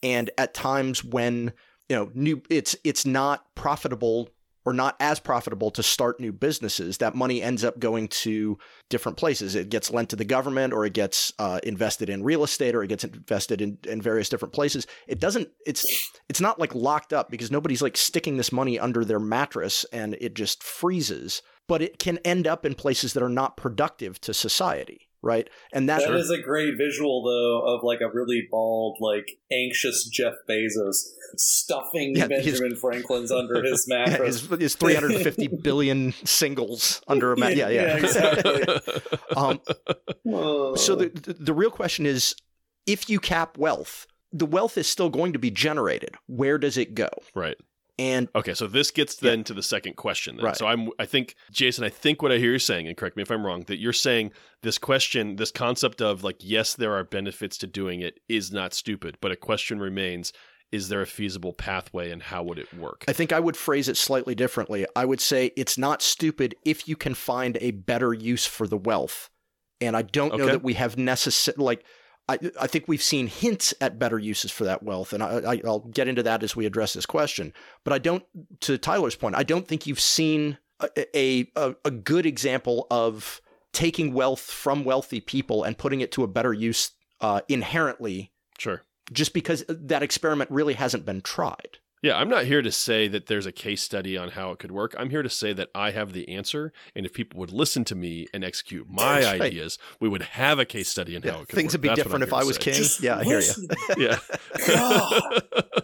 and at times when you know new, it's it's not profitable or not as profitable to start new businesses. That money ends up going to different places. It gets lent to the government, or it gets uh, invested in real estate, or it gets invested in, in various different places. It doesn't. It's it's not like locked up because nobody's like sticking this money under their mattress and it just freezes. But it can end up in places that are not productive to society, right? And that's That is a great visual, though, of like a really bald, like anxious Jeff Bezos stuffing Yeah, his- Benjamin Franklin's under his yeah, mattress. his, his 350 billion singles under a mattress. Yeah, yeah. Yeah, exactly. um, so the, the the real question is, if you cap wealth, the wealth is still going to be generated. Where does it go? right. And Okay, so this gets then to the second question. Then. Right. So I'm, I think, Jason, I think what I hear you saying, and correct me if I'm wrong, that you're saying this question, this concept of like, yes, there are benefits to doing it, is not stupid, but a question remains: Is there a feasible pathway, and how would it work? I think I would phrase it slightly differently. I would say it's not stupid if you can find a better use for the wealth. And I don't know that we have necessary like I, I think we've seen hints at better uses for that wealth, and I, I, I'll get into that as we address this question. But I don't, to Tyler's point, I don't think you've seen a, a, a, a good example of taking wealth from wealthy people and putting it to a better use uh, inherently, Sure. just because that experiment really hasn't been tried. Yeah, I'm not here to say that there's a case study on how it could work. I'm here to say that I have the answer, and if people would listen to me and execute my That's right. ideas, we would have a case study on how it could Things work. would be That's different if I was say. king. Just yeah, I hear you. Yeah.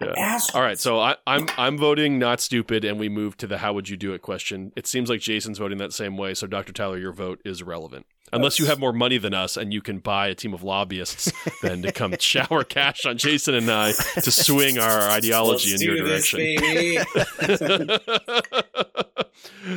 Yeah. All right, so I, I'm I'm voting not stupid, and we move to the how would you do it question. It seems like Jason's voting that same way. So, Dr. Tyler, your vote is irrelevant unless you have more money than us, and you can buy a team of lobbyists then to come shower cash on Jason and I to swing our ideology Let's in your do this, direction. baby.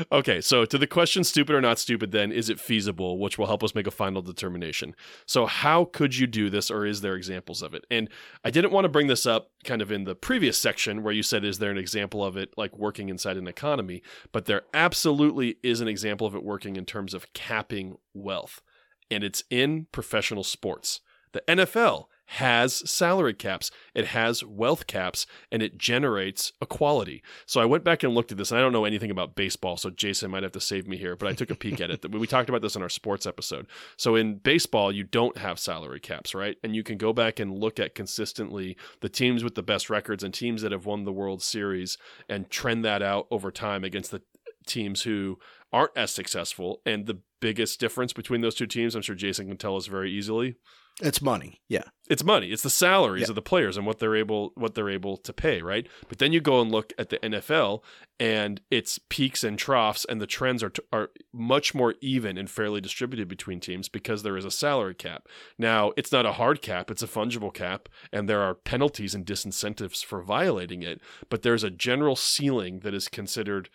okay, so to the question stupid or not stupid, then, is it feasible, which will help us make a final determination. So, how could you do this, or is there examples of it? And I didn't want to bring this up kind of in the previous section where you said, is there an example of it like working inside an economy? But there absolutely is an example of it working in terms of capping wealth, and it's in professional sports. The NFL has salary caps, it has wealth caps, and it generates equality. So I went back and looked at this, and I don't know anything about baseball, so Jason might have to save me here, but I took a peek at it. We talked about this in our sports episode. So in baseball, you don't have salary caps, right? And you can go back and look at consistently the teams with the best records and teams that have won the World Series and trend that out over time against the teams who aren't as successful. And the biggest difference between those two teams, I'm sure Jason can tell us very easily. It's money. Yeah. It's money. It's the salaries Yeah. of the players and what they're able what they're able to pay, right? But then you go and look at the NFL and it's peaks and troughs and the trends are are much more even and fairly distributed between teams because there is a salary cap. Now, it's not a hard cap, it's a fungible cap and there are penalties and disincentives for violating it, but there's a general ceiling that is considered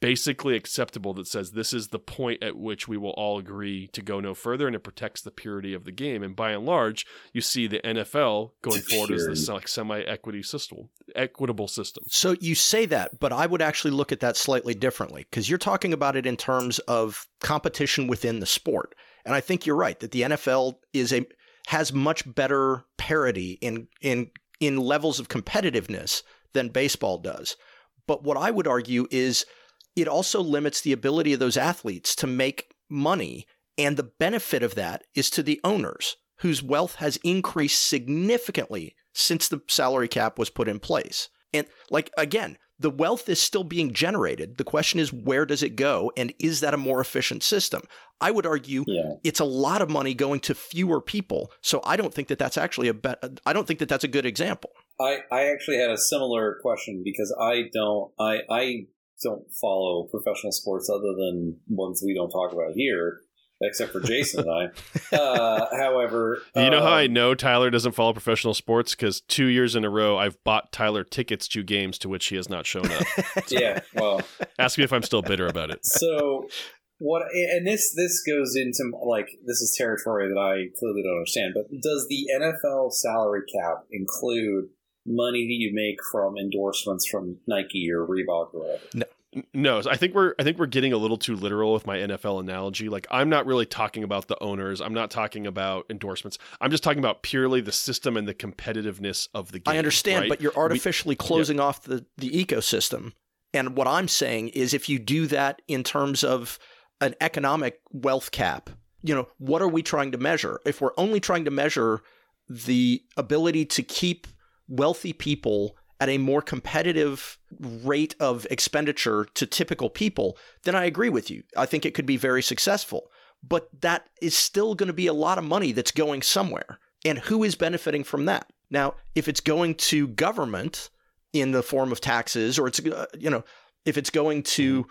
basically acceptable that says this is the point at which we will all agree to go no further and it protects the purity of the game and by and large you see the NFL going forward as this like semi-equity system equitable system So you say that, but I would actually look at that slightly differently because you're talking about it in terms of competition within the sport. And I think you're right that the NFL is a has much better parity in in in levels of competitiveness than baseball does. But what I would argue is it also limits the ability of those athletes to make money and the benefit of that is to the owners whose wealth has increased significantly since the salary cap was put in place. And like again, the wealth is still being generated. The question is where does it go and is that a more efficient system? I would argue Yeah. it's a lot of money going to fewer people. So I don't think that that's actually a be- I don't think that that's a good example. I, I actually had a similar question because I don't I I don't follow professional sports other than ones we don't talk about here, except for Jason and I. Uh, however, you know how I um, know Tyler doesn't follow professional sports because two years in a row I've bought Tyler tickets to games to which he has not shown up. Yeah, well, Ask me if I'm still bitter about it. so what and this this goes into like this is territory that I clearly don't understand. But does the NFL salary cap include money that you make from endorsements from Nike or Reebok or whatever? N- No, I think we're I think we're getting a little too literal with my NFL analogy. Like I'm not really talking about the owners. I'm not talking about endorsements. I'm just talking about purely the system and the competitiveness of the game. I understand, right? but you're artificially closing off the, the ecosystem. And what I'm saying is if you do that in terms of an economic wealth cap, you know, what are we trying to measure? If we're only trying to measure the ability to keep wealthy people at a more competitive rate of expenditure to typical people, then I agree with you. I think it could be very successful. But that is still going to be a lot of money that's going somewhere. And who is benefiting from that? Now, if it's going to government in the form of taxes, or it's, uh, you know, if it's going to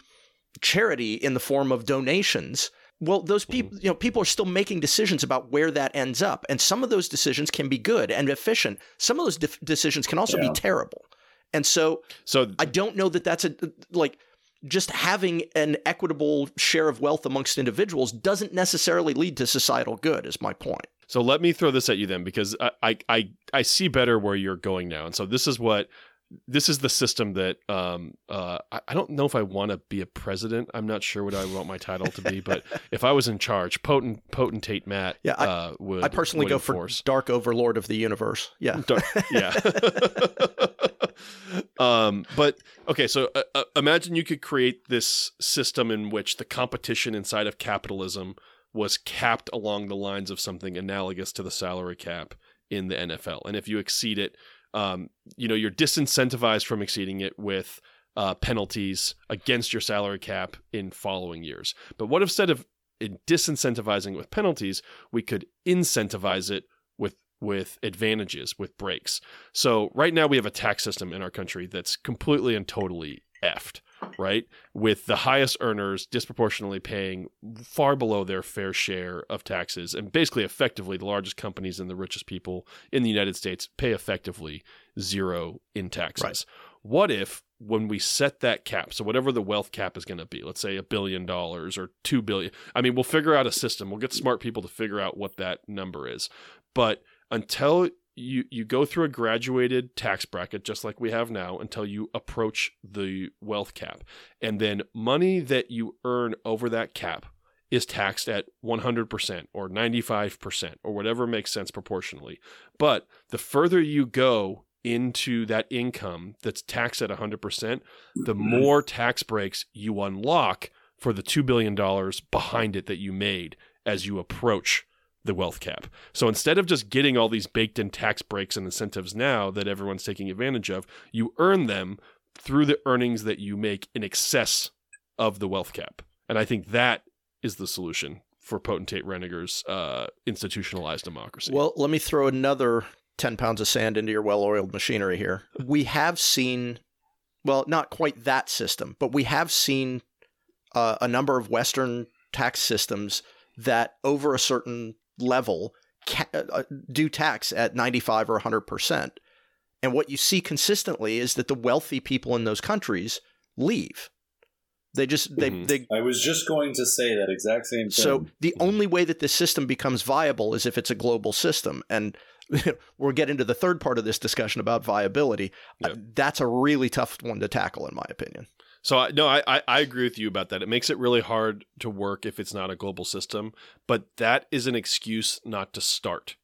charity in the form of donations, well, those mm-hmm. people, you know, people are still making decisions about where that ends up. And some of those decisions can be good and efficient. Some of those def- decisions can also Yeah. be terrible. And so so I don't know that that's a like just having an equitable share of wealth amongst individuals doesn't necessarily lead to societal good is my point. So let me throw this at you then, because I, I I I see better where you're going now, and so this is what this is the system that um uh I, don't know if I want to be a president. I'm not sure what I want my title to be, but if I was in charge, potent potentate Matt, Yeah, I- uh, would I personally would go enforce. for dark overlord of the universe. Yeah. Dark- yeah. um, but okay, so uh, uh, imagine you could create this system in which the competition inside of capitalism was capped along the lines of something analogous to the salary cap in the NFL, and if you exceed it, um, you know you're disincentivized from exceeding it with uh, penalties against your salary cap in following years. But what if instead of in disincentivizing it with penalties, we could incentivize it with with advantages with breaks. So right now we have a tax system in our country that's completely and totally effed, right? With the highest earners disproportionately paying far below their fair share of taxes and basically effectively the largest companies and the richest people in the United States pay effectively zero in taxes. Right. What if when we set that cap, so whatever the wealth cap is going to be, let's say a billion dollars or 2 billion. I mean, we'll figure out a system. We'll get smart people to figure out what that number is. But until you you go through a graduated tax bracket just like we have now until you approach the wealth cap and then money that you earn over that cap is taxed at 100% or 95% or whatever makes sense proportionally. But the further you go into that income that's taxed at 100%, the Mm-hmm. more tax breaks you unlock for the $2 billion behind it that you made as you approach the wealth cap. So instead of just getting all these baked in tax breaks and incentives now that everyone's taking advantage of, you earn them through the earnings that you make in excess of the wealth cap. And I think that is the solution for potentate Reniger's uh, institutionalized democracy. Well, let me throw another 10 pounds of sand into your well oiled machinery here. We have seen, well, not quite that system, but we have seen uh, a number of Western tax systems that over a certain level ca- uh, do tax at 95 or 100%. And what you see consistently is that the wealthy people in those countries leave. They just, they, Mhm. they I was just going to say that exact same thing. so the only way that this system becomes viable is if it's a global system. And we'll get into the third part of this discussion about viability. Yep. Uh, That's a really tough one to tackle, in my opinion. So I, no, I, I I agree with you about that. It makes it really hard to work if it's not a global system, but that is an excuse not to start.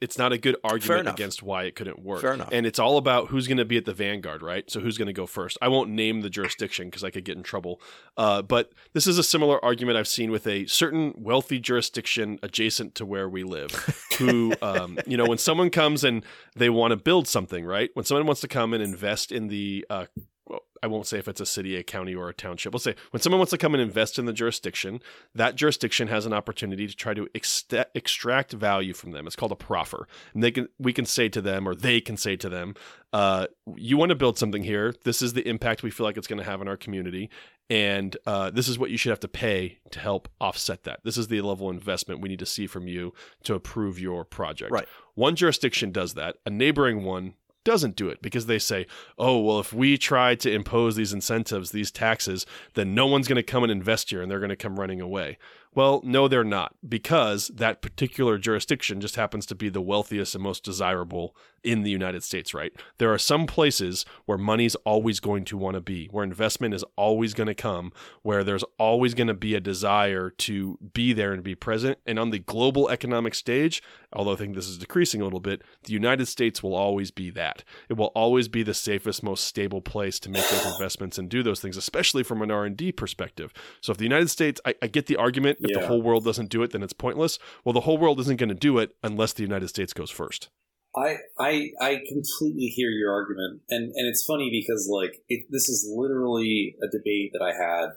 It's not a good argument against why it couldn't work. Fair enough. And it's all about who's going to be at the vanguard, right? So who's going to go first? I won't name the jurisdiction because I could get in trouble. Uh, but this is a similar argument I've seen with a certain wealthy jurisdiction adjacent to where we live. Who, um, you know, when someone comes and they want to build something, right? When someone wants to come and invest in the uh, well, I won't say if it's a city, a county, or a township. Let's say when someone wants to come and invest in the jurisdiction, that jurisdiction has an opportunity to try to ext- extract value from them. It's called a proffer, and they can we can say to them, or they can say to them, uh, "You want to build something here. This is the impact we feel like it's going to have in our community, and uh, this is what you should have to pay to help offset that. This is the level of investment we need to see from you to approve your project." Right. One jurisdiction does that. A neighboring one doesn't do it because they say, oh, well, if we try to impose these incentives, these taxes, then no one's going to come and invest here and they're going to come running away. Well, no, they're not because that particular jurisdiction just happens to be the wealthiest and most desirable in the United States, right? There are some places where money's always going to want to be, where investment is always going to come, where there's always going to be a desire to be there and be present. And on the global economic stage, although I think this is decreasing a little bit, the United States will always be that. It will always be the safest, most stable place to make those investments and do those things, especially from an R&D perspective. So if the United States, I, I get the argument, if the whole world doesn't do it, then it's pointless. Well, the whole world isn't going to do it unless the United States goes first. I, I I completely hear your argument, and and it's funny because like it, this is literally a debate that I had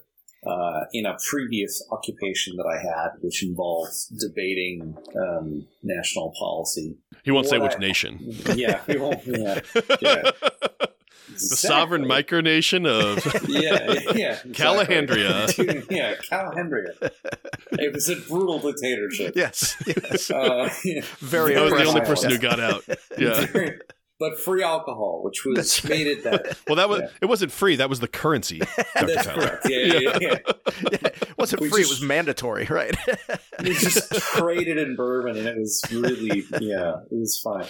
uh, in a previous occupation that I had, which involves debating um, national policy. He won't say which I- nation. Yeah, we won't. Yeah, yeah. The sovereign micronation of Yeah, yeah. exactly. Calahandria. yeah, Calahandria. It was a brutal dictatorship. Yes. yes. Uh, Very I was the only person who got out. Yeah. but free alcohol, which was That's made it that. Well, that was Yeah. it wasn't free. That was the currency. Dr. That's Tyler. correct. Yeah, yeah, yeah. yeah. Yeah, it wasn't We free, just- it was mandatory, right? We just traded in bourbon, and it was really, yeah, it was fine.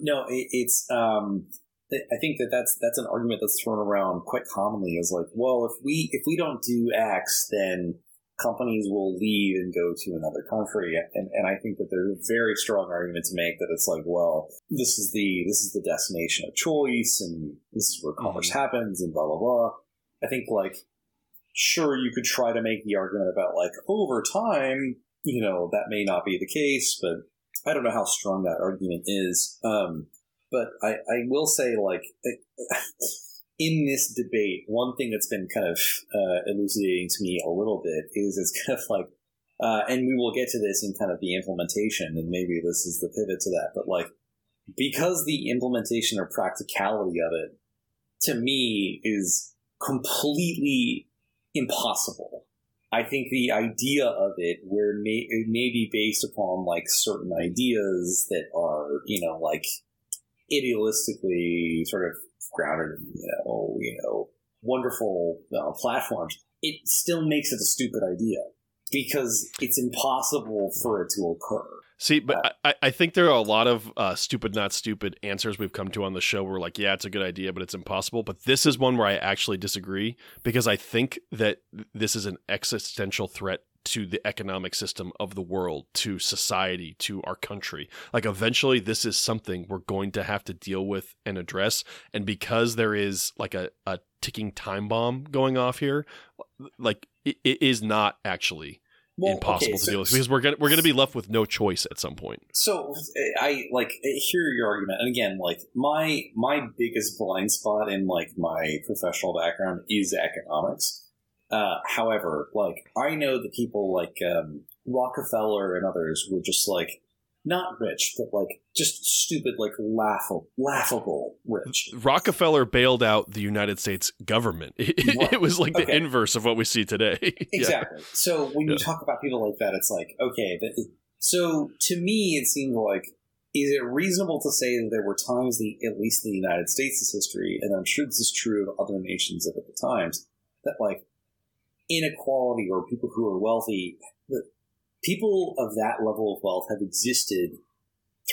No, it, it's. um I think that that's that's an argument that's thrown around quite commonly. Is like, well, if we if we don't do X, then companies will leave and go to another country. And, and I think that there's a very strong argument to make that it's like, well, this is the this is the destination of choice, and this is where commerce happens, and blah blah blah. I think like sure you could try to make the argument about like over time, you know, that may not be the case, but I don't know how strong that argument is. Um, but I, I will say like in this debate, one thing that's been kind of uh, elucidating to me a little bit is it's kind of like, uh, and we will get to this in kind of the implementation, and maybe this is the pivot to that, but like because the implementation or practicality of it to me is completely impossible. I think the idea of it, where may, it may be based upon like certain ideas that are, you know, like idealistically sort of grounded in, you know, you know, wonderful uh, platforms, it still makes it a stupid idea. because it's impossible for it to occur. See, but I, I think there are a lot of uh, stupid, not stupid answers we've come to on the show where we're like, yeah, it's a good idea, but it's impossible. But this is one where I actually disagree because I think that this is an existential threat to the economic system of the world, to society, to our country. Like, eventually, this is something we're going to have to deal with and address. And because there is like a, a ticking time bomb going off here, like, it, it is not actually Well, impossible okay, to so- deal with because we're gonna we're gonna be left with no choice at some point. So I like hear your argument, and again, like my my biggest blind spot in like my professional background is economics. Uh, however, like I know that people like um, Rockefeller and others were just like not rich, but like just stupid, like laughable, laughable rich. Rockefeller bailed out the United States government. It, Right. was like the inverse of what we see today. Yeah. Exactly. So when you Yeah. talk about people like that, it's like okay. But so to me, it seemed like is it reasonable to say that there were times, the at least in the United States' history, and I'm sure this is true of other nations at the times, that like inequality or people who are wealthy, that people of that level of wealth have existed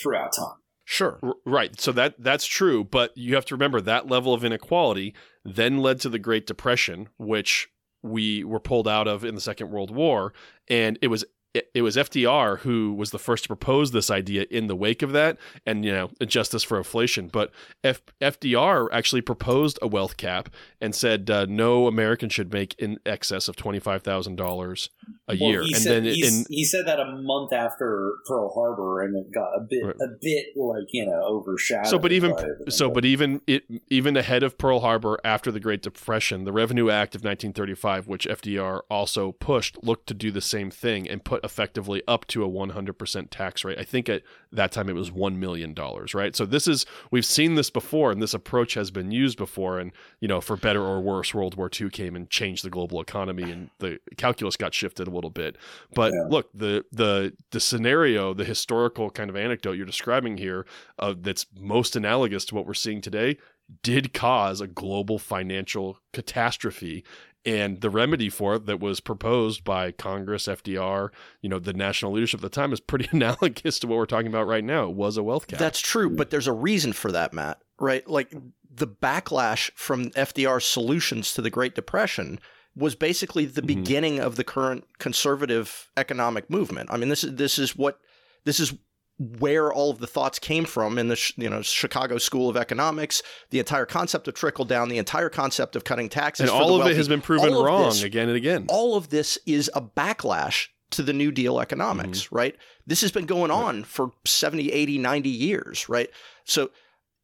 throughout time. Sure. R- Right. So that that's true, but you have to remember that level of inequality then led to the Great Depression, which we were pulled out of in the Second World War, and it was it, it was FDR who was the first to propose this idea in the wake of that, and you know justice for inflation. But F, FDR actually proposed a wealth cap and said uh, no American should make in excess of twenty five thousand dollars a Well, year, and said, then in he said that a month after Pearl Harbor, and it got a bit, Right. a bit like you know overshadowed. So, but even so, but even it even ahead of Pearl Harbor, after the Great Depression, the Revenue Act of 1935, which FDR also pushed, looked to do the same thing and put effectively up to a 100% tax rate. I think at that time it was one million dollars, right? So this is we've seen this before, and this approach has been used before, and you know, for better or worse, World War II came and changed the global economy, and the calculus got shifted a little bit. But Yeah. look, the the the scenario, the historical kind of anecdote you're describing here, uh, that's most analogous to what we're seeing today, did cause a global financial catastrophe. And the remedy for it that was proposed by Congress, FDR, you know, the national leadership at the time is pretty analogous to what we're talking about right now. It was a wealth cap. That's true, but there's a reason for that, Matt, right? Like the backlash from FDR's solutions to the Great Depression was basically the Mhm. beginning of the current conservative economic movement. I mean, this is this is what this is where all of the thoughts came from in the you know Chicago School of Economics, the entire concept of trickle down, the entire concept of cutting taxes, and all of it has been proven All wrong this- again and again. all of this is a backlash to the New Deal economics, mm-hmm. right? This has been going on for 70, 80, 90 years, right? So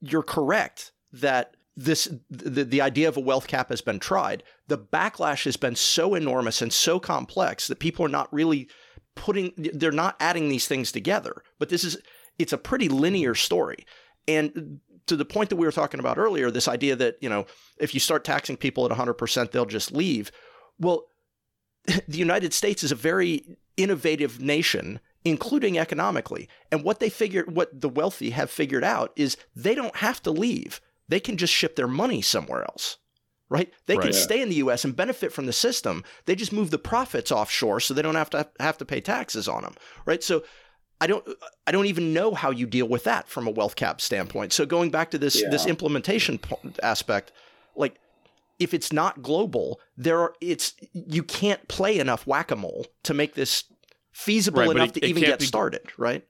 you're correct that this the, the idea of a wealth cap has been tried. The backlash has been so enormous and so complex that people are not really putting they're not adding these things together. But this is it's a pretty linear story. And to the point that we were talking about earlier, this idea that, you know, if you start taxing people at 100%, they'll just leave. Well, the United States is a very innovative nation, including economically. And what they figured what the wealthy have figured out is they don't have to leave. They can just ship their money somewhere else, right? They can Right. stay in the U.S. and benefit from the system. They just move the profits offshore, so they don't have to have to pay taxes on them, right? So. I don't I don't even know how you deal with that from a wealth cap standpoint. So going back to this this implementation aspect, like if it's not global, there are it's you can't play enough whack-a-mole to make this feasible Right, enough it- to it even get be- started, right?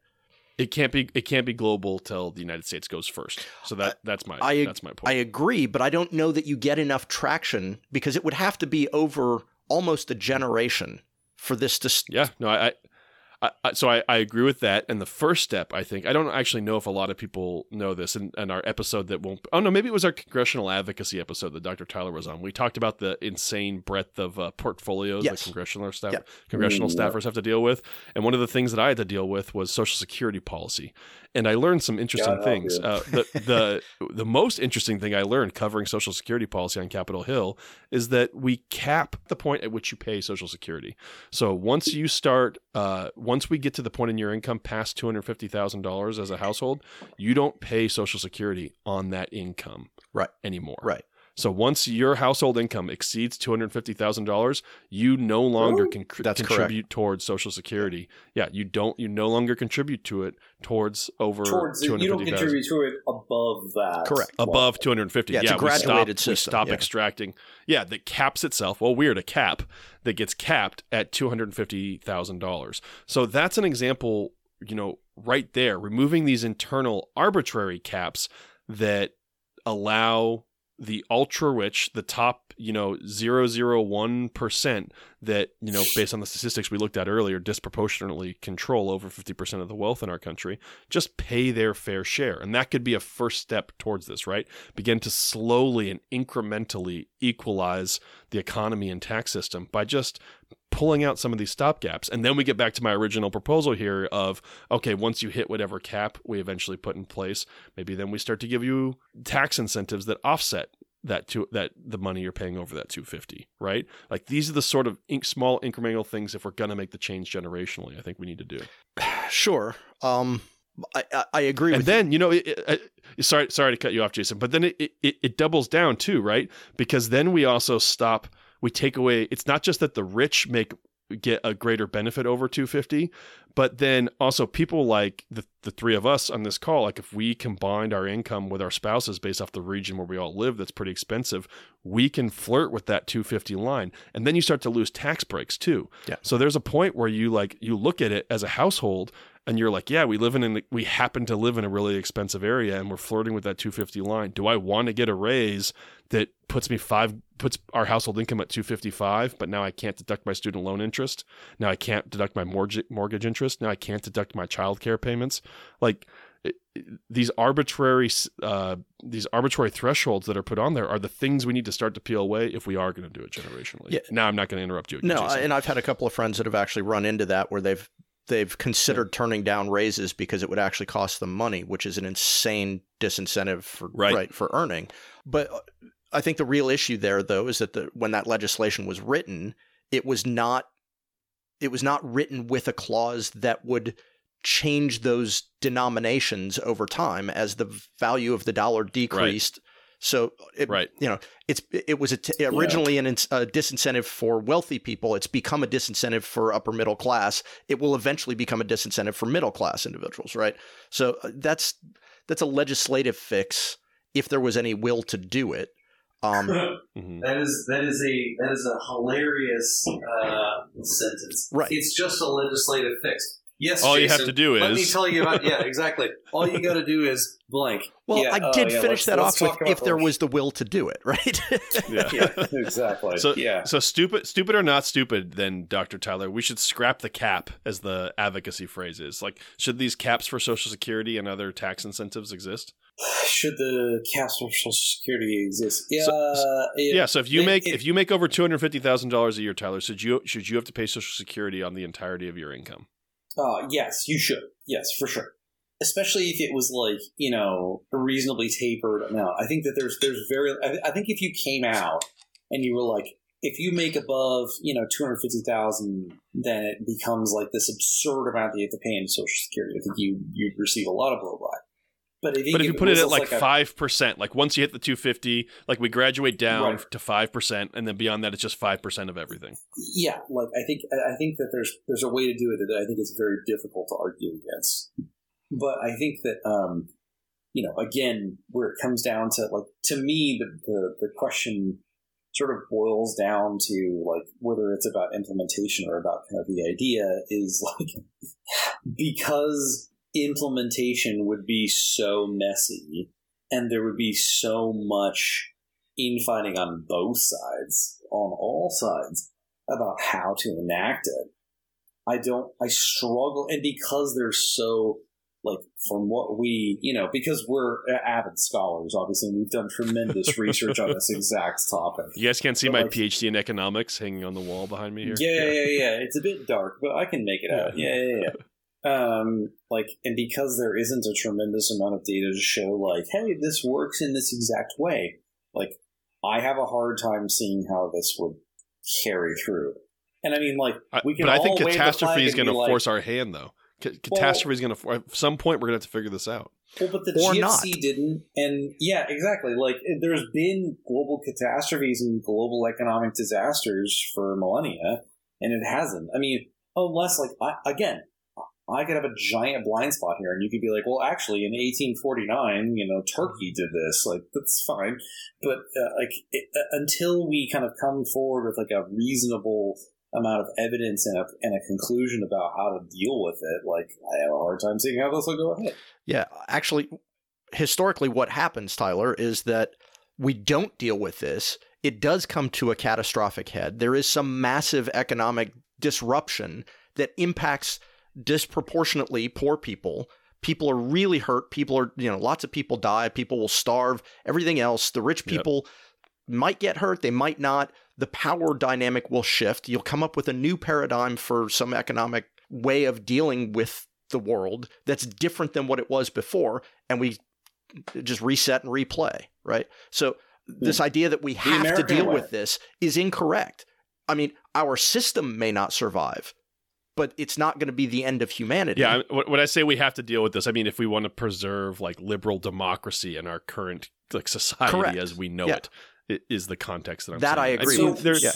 It can't be it can't be global till the United States goes first. So that that's my I- that's my point. I agree, but I don't know that you get enough traction because it would have to be over almost a generation for this to st- Yeah, no, I, I, I so I, I agree with that. And the first step, I think, I don't actually know if a lot of people know this. And, and our episode that won't, oh no, maybe it was our congressional advocacy episode that Dr. Tyler was on. We talked about the insane breadth of uh, portfolios Yes. that congressional staff, Yeah. congressional Mm, yeah. staffers have to deal with. And one of the things that I had to deal with was Social Security policy. And I learned some interesting God things. Uh, the the the most interesting thing I learned covering Social Security policy on Capitol Hill is that we cap the point at which you pay Social Security. So once you start, uh, once we get to the point in your income past two hundred fifty thousand dollars as a household, you don't pay Social Security on that income Right. anymore. right. So once your household income exceeds two hundred fifty thousand dollars, you no longer Really? can That's contribute towards Social Security. Yeah, you don't. You no longer contribute to it towards over Towards two you don't fifty thousand. contribute to it above that. Correct. Above 250. Yeah, it's a we graduated stop, we stop yeah. extracting. Yeah, that caps itself. Well, weird, a cap that gets capped at $250,000. So that's an example, you know, right there, removing these internal arbitrary caps that allow the ultra rich, the top, you know, 001% that, you know, based on the statistics we looked at earlier, disproportionately control over 50% of the wealth in our country, just pay their fair share. And that could be a first step towards this, right? Begin to slowly and incrementally equalize the economy and tax system by just pulling out some of these stopgaps. And then we get back to my original proposal here of okay, once you hit whatever cap we eventually put in place, maybe then we start to give you tax incentives that offset that to that the money you're paying over that 250 right like these are the sort of inc- small incremental things if we're going to make the change generationally i think we need to do Sure. Um, I, I, agree and then you, know it, it, it- sorry sorry to cut you off jason but then it, it it doubles down too right because then we also stop we take away it's not just that the rich make get a greater benefit over 250 but then also people like the, the three of us on this call like if we combined our income with our spouses based off the region where we all live that's pretty expensive we can flirt with that 250 line and then you start to lose tax breaks too Yeah. so there's a point where you like you look at it as a household and you're like, yeah, we live in, an, we happen to live in a really expensive area, and we're flirting with that 250 line. Do I want to get a raise that puts me five, puts our household income at 255, but now I can't deduct my student loan interest. Now I can't deduct my mortgage mortgage interest. Now I can't deduct my childcare payments. Like it- it- these arbitrary, uh, these arbitrary thresholds that are put on there are the things we need to start to peel away if we are going to do it generationally. Yeah. Now I'm not going to interrupt you. Again, No, Jason. and I've had a couple of friends that have actually run into that where they've they've considered turning down raises because it would actually cost them money, which is an insane disincentive for Right. for earning. But uh, I think the real issue there though is that the when that legislation was written, it was not it was not written with a clause that would change those denominations over time as the value of the dollar decreased. So it, Right. you know, it's it was a t- originally an ins- a disincentive for wealthy people. It's become a disincentive for upper middle class. It will eventually become a disincentive for middle class individuals, right? So uh, that's that's a legislative fix if there was any will to do it. Um, Mhm. That is that is a that is a hilarious uh, sentence. Right. It's just a legislative fix. Yes. All you have to do is Let me is tell you about. Yeah, exactly. All you got to do is blank. well, Yeah, I oh, did yeah, finish let's- that let's off with if there was the will to do it, right? yeah. yeah, exactly. So yeah. So stupid, stupid or not stupid, then Dr. Tyler, we should scrap the cap as the advocacy phrase is. Like, should these caps for Social Security and other tax incentives exist? Should the caps for Social Security exist? Yeah. So- it- yeah. So if you it- make it- if you make over two hundred fifty thousand dollars a year, Tyler, should you should you have to pay Social Security on the entirety of your income? Uh, yes, you should. Yes, for sure. Especially if it was like you know reasonably tapered. No, I think that there's there's very. I, I think if you came out and you were like, if you make above you know two hundred fifty thousand, then it becomes like this absurd amount that you have to pay Social Security. I think you you'd receive a lot of blowback. But if, But if you put it at like five percent, like once you hit the two fifty, like we graduate down Right. to five percent, and then beyond that, it's just five percent of everything. yeah, like I think I think that there's there's a way to do it that I think is very difficult to argue against. But I think that um, you know, again, where it comes down to like to me, the the, the question sort of boils down to like whether it's about implementation or about kind of the idea is like because implementation would be so messy and there would be so much infighting on both sides, on all sides, about how to enact it. I don't, I struggle, and because they're so, like, from what we, you know, because we're avid scholars, obviously, and we've done tremendous research on this exact topic. You guys can't see But, my like- PhD in economics hanging on the wall behind me here. Yeah, yeah, yeah, yeah. It's a bit dark, but I can make it out. Yeah, yeah, yeah. Um, like, and because there isn't a tremendous amount of data to show, like, hey, this works in this exact way. Like, I have a hard time seeing how this would carry through. And I mean, like, I- we can but I think wave the flag catastrophe is going to be like- force our hand, though. C- catastrophe is going to at some point we're going to have to figure this out. Well, but the Or GFC not. didn't, and yeah, exactly. Like there's been global catastrophes and global economic disasters for millennia, and it hasn't. I mean, unless like I, again, I could have a giant blind spot here, and you could be like, well, actually, in 1849, you know, Turkey did this. Like that's fine, but uh, like it, uh, until we kind of come forward with like a reasonable amount of evidence and a, and a conclusion about how to deal with it, like I have a hard time seeing how this will go ahead. Yeah, actually, historically, what happens, Tyler, is that we don't deal with this. It does come to a catastrophic head. There is some massive economic disruption that impacts disproportionately poor people. People are really hurt. People are, you know, lots of people die. People will starve. Everything else, the rich Yep. people might get hurt. They might not. The power dynamic will shift. You'll come up with a new paradigm for some economic way of dealing with the world that's different than what it was before. And we just reset and replay, right? So this idea that we have to deal way. with this is incorrect. I mean, our system may not survive, but it's not going to be the end of humanity. Yeah, when I say we have to deal with this, I mean if we want to preserve like liberal democracy in our current like society Correct. as we know Yeah. it, i- the context that I'm That I agree mean, with. there's- Yeah.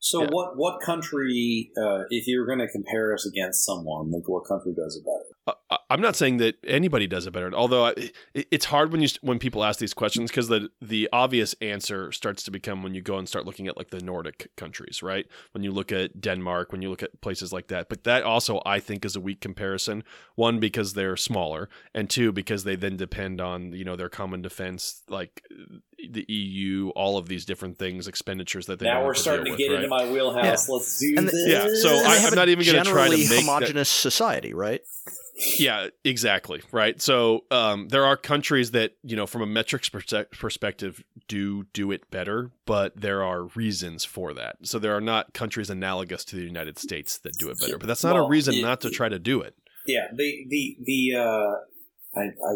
So Yeah. what what country, uh, if you're going to compare us against someone, like what country does it better? I- I'm not saying that anybody does it better. Although I, it's hard when you when people ask these questions because the the obvious answer starts to become when you go and start looking at like the Nordic countries, right? When you look at Denmark, when you look at places like that. But that also I think is a weak comparison. One because they're smaller, and two because they then depend on you know their common defense, like the EU, all of these different things, expenditures that they now don't we're have to starting deal to with, get right? into my wheelhouse. Let's do And the- this. Yeah, so I- have I'm not even gonna try to generally make that- homogenous society, right? Yeah, exactly. Right. So um, there are countries that, you know, from a metrics perspective, do do it better, but there are reasons for that. So there are not countries analogous to the United States that do it better, but that's not Well, a reason it- not to try to do it. Yeah, the the the uh, I I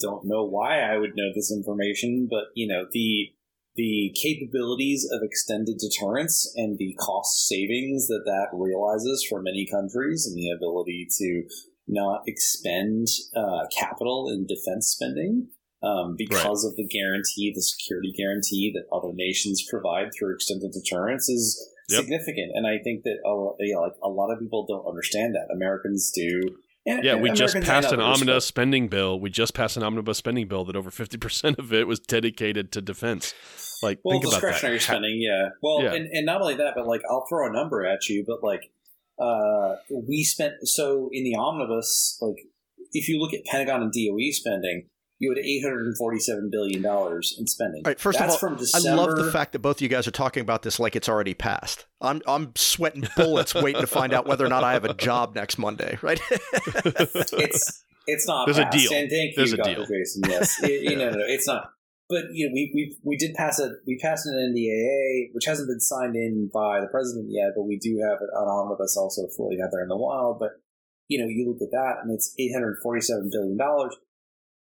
don't know why I would know this information, but you know the the capabilities of extended deterrence and the cost savings that that realizes for many countries, and the ability to not expend uh, capital in defense spending. Um, because of the guarantee, the security guarantee that other nations provide through extended deterrence is Yep. significant, and I think that uh, you know, like a lot of people don't understand that. Americans do. And, Yeah, and we just passed an omnibus spending bill. We just passed an omnibus spending bill that over 50% of it was dedicated to defense. Like, Well, think about discretionary that. spending, yeah. Well, Yeah. And, and not only that, but like I'll throw a number at you, but like uh, we spent so in the omnibus, like if you look at Pentagon and DOE spending, you had eight hundred and forty-seven billion dollars in spending. All right, first That's of all, from I love the fact that both of you guys are talking about this like it's already passed. I'm I'm sweating bullets waiting to find out whether or not I have a job next Monday, right? it's it's not. There's a deal. And thank There's you, a Dr. deal. Jason. Yes, It- you know, no, no, it's not. But you know, we, we we did pass a we passed an NDAA, which hasn't been signed in by the president yet, but we do have it an omnibus also floating out there in the wild. But you know, you look at that, and it's eight hundred forty-seven billion dollars.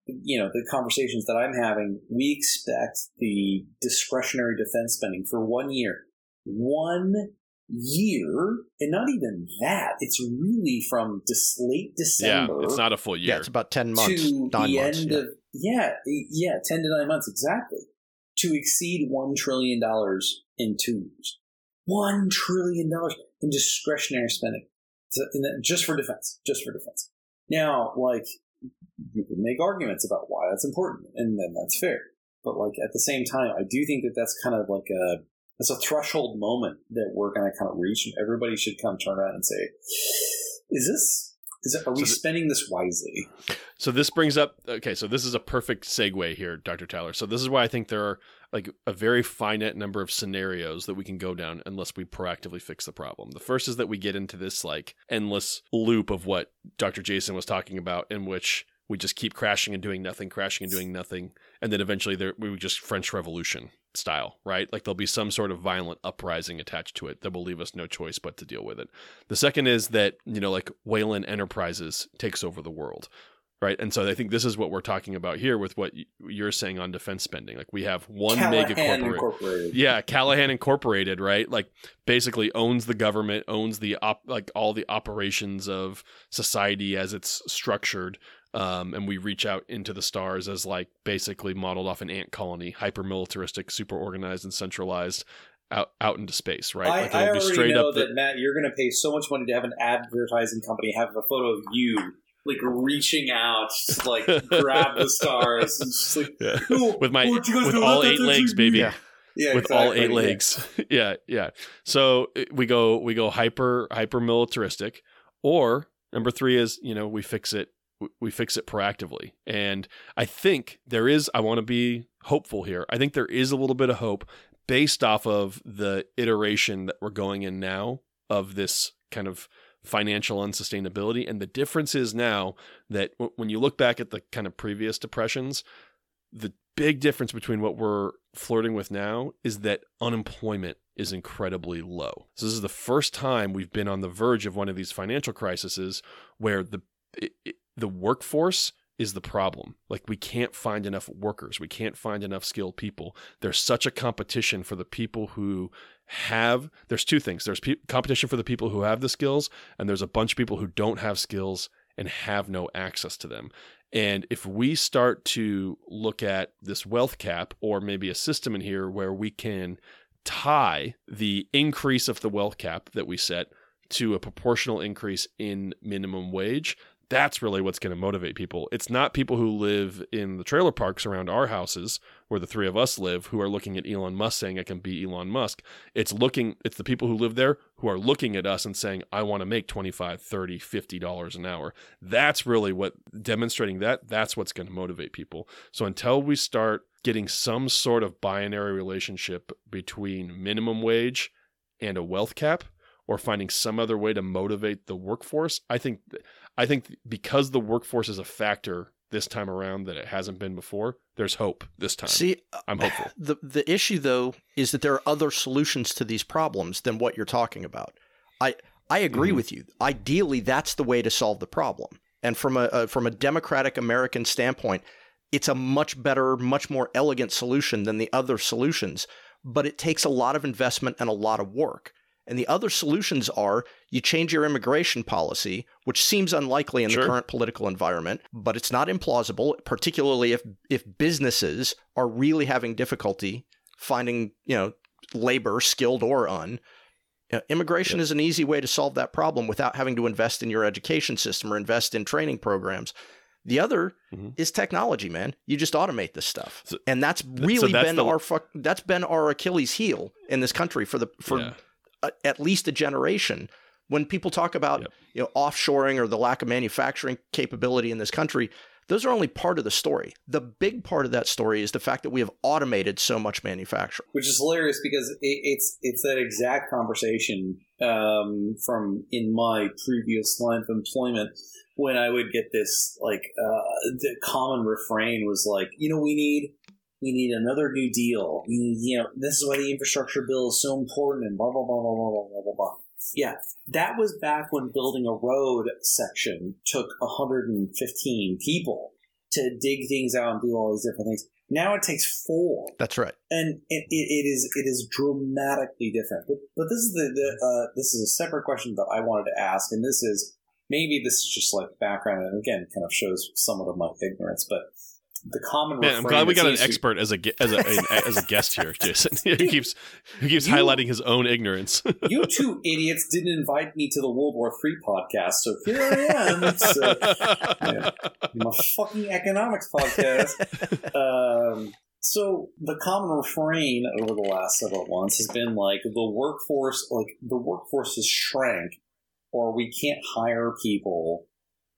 You know, the conversations that I'm having, we expect the discretionary defense spending for one year, one year, and not even that. It's really from dis- late Yeah, December it's not a full year. yeah, year. it's about ten months, to nine the months. end yeah. of yeah, yeah, ten to nine months exactly to exceed one trillion dollars in two years. One trillion dollars in discretionary spending, just for defense, just for defense. Now, like you can make arguments about why that's important, and then that's fair. But like at the same time, I do think that that's kind of like a that's a threshold moment that we're going to kind of reach, and everybody should kind of turn around and say, "Is this? Is it, are we So the- spending this wisely?" So this brings up okay, so this is a perfect segue here, Dr. Tyler. So this is why I think there are like a very finite number of scenarios that we can go down unless we proactively fix the problem. The first is that we get into this like endless loop of what Dr. Jason was talking about in which we just keep crashing and doing nothing, crashing and doing nothing, and then eventually there we would just French Revolution style, right? Like there'll be some sort of violent uprising attached to it that will leave us no choice but to deal with it. The second is that, you know, like Wayland Enterprises takes over the world right? And so I think this is what we're talking about here with what you're saying on defense spending. Like we have one Callahan mega corporate. Incorporated. Yeah, Callahan Incorporated, right? Like basically owns the government, owns the op- like all the operations of society as it's structured. Um, and we reach out into the stars as like basically modeled off an ant colony, hyper militaristic, super organized and centralized out out into space, right? I, like I already straight know up the- that Matt, you're going to pay so much money to have an advertising company have a photo of you like reaching out to like grab the stars. And just like, Yeah. "Oh, with my what you guys with all eight legs, thing?" baby. Yeah. Yeah, with all eight legs. yeah, yeah. So uh, we go we go hyper hyper militaristic, or number three is you know we fix it we fix it proactively. And I think there is I want to be hopeful here. I think there is a little bit of hope based off of the iteration that we're going in now of this kind of financial unsustainability and the difference is now that w- when you look back at the kind of previous depressions the big difference between what we're flirting with now is that unemployment is incredibly low. So this is the first time we've been on the verge of one of these financial crises where the it, it- the workforce is the problem. Like we can't find enough workers. We can't find enough skilled people. There's such a competition for the people who have there's two things. There's pe- competition for the people who have the skills and there's a bunch of people who don't have skills and have no access to them. And if we start to look at this wealth cap or maybe a system in here where we can tie the increase of the wealth cap that we set to a proportional increase in minimum wage, that's really what's going to motivate people. It's not people who live in the trailer parks around our houses where the three of us live who are looking at Elon Musk saying I can be Elon Musk. It's looking it's the people who live there who are looking at us and saying I want to make 25, 30, 50 dollars an hour. That's really what demonstrating that that's what's going to motivate people. So until we start getting some sort of binary relationship between minimum wage and a wealth cap or finding some other way to motivate the workforce, I think I think because the workforce is a factor this time around that it hasn't been before, there's hope this time. See, I'm hopeful. the the issue though is that there are other solutions to these problems than what you're talking about. I I agree Mhm. with you. Ideally, that's the way to solve the problem. And from a, a from a democratic American standpoint, it's a much better, much more elegant solution than the other solutions. But it takes a lot of investment and a lot of work. And the other solutions are you change your immigration policy, which seems unlikely in Sure. the current political environment, but it's not implausible, particularly if if businesses are really having difficulty finding, you know, labor, skilled or un. You know, immigration is an easy way to solve that problem without having to invest in your education system or invest in training programs. The other Mhm. is technology, man. You just automate this stuff, So- and that's really that's been the- our fuck, that's been our Achilles heel in this country for the for Yeah. A, at least a generation. When people talk about Yep. you know offshoring or the lack of manufacturing capability in this country, those are only part of the story. The big part of that story is the fact that we have automated so much manufacturing. which is hilarious because it, it's it's that exact conversation um, from in my previous line of employment when I would get this like uh, the common refrain was like, you know, we need we need another New Deal. We need, you know, this is why the infrastructure bill is so important and blah, blah, blah, blah, blah, blah, blah, blah. Yeah, that was back when building a road section took 115 people to dig things out and do all these different things. Now it takes four. That's right. And it, it is it is dramatically different. But, but this is the, the uh, this is a separate question that I wanted to ask, and this is maybe this is just like background, and again, kind of shows somewhat of my ignorance. But the common Man, I'm glad we got an expert as a as a, a- as a guest here, Jason. he keeps he keeps You- highlighting his own ignorance. you two idiots didn't invite me to the World War III podcast, so here I am. It's, uh, yeah, my fucking economics podcast. Um, so the common refrain over the last several months has been like the workforce, like the workforce has shrank, or we can't hire people.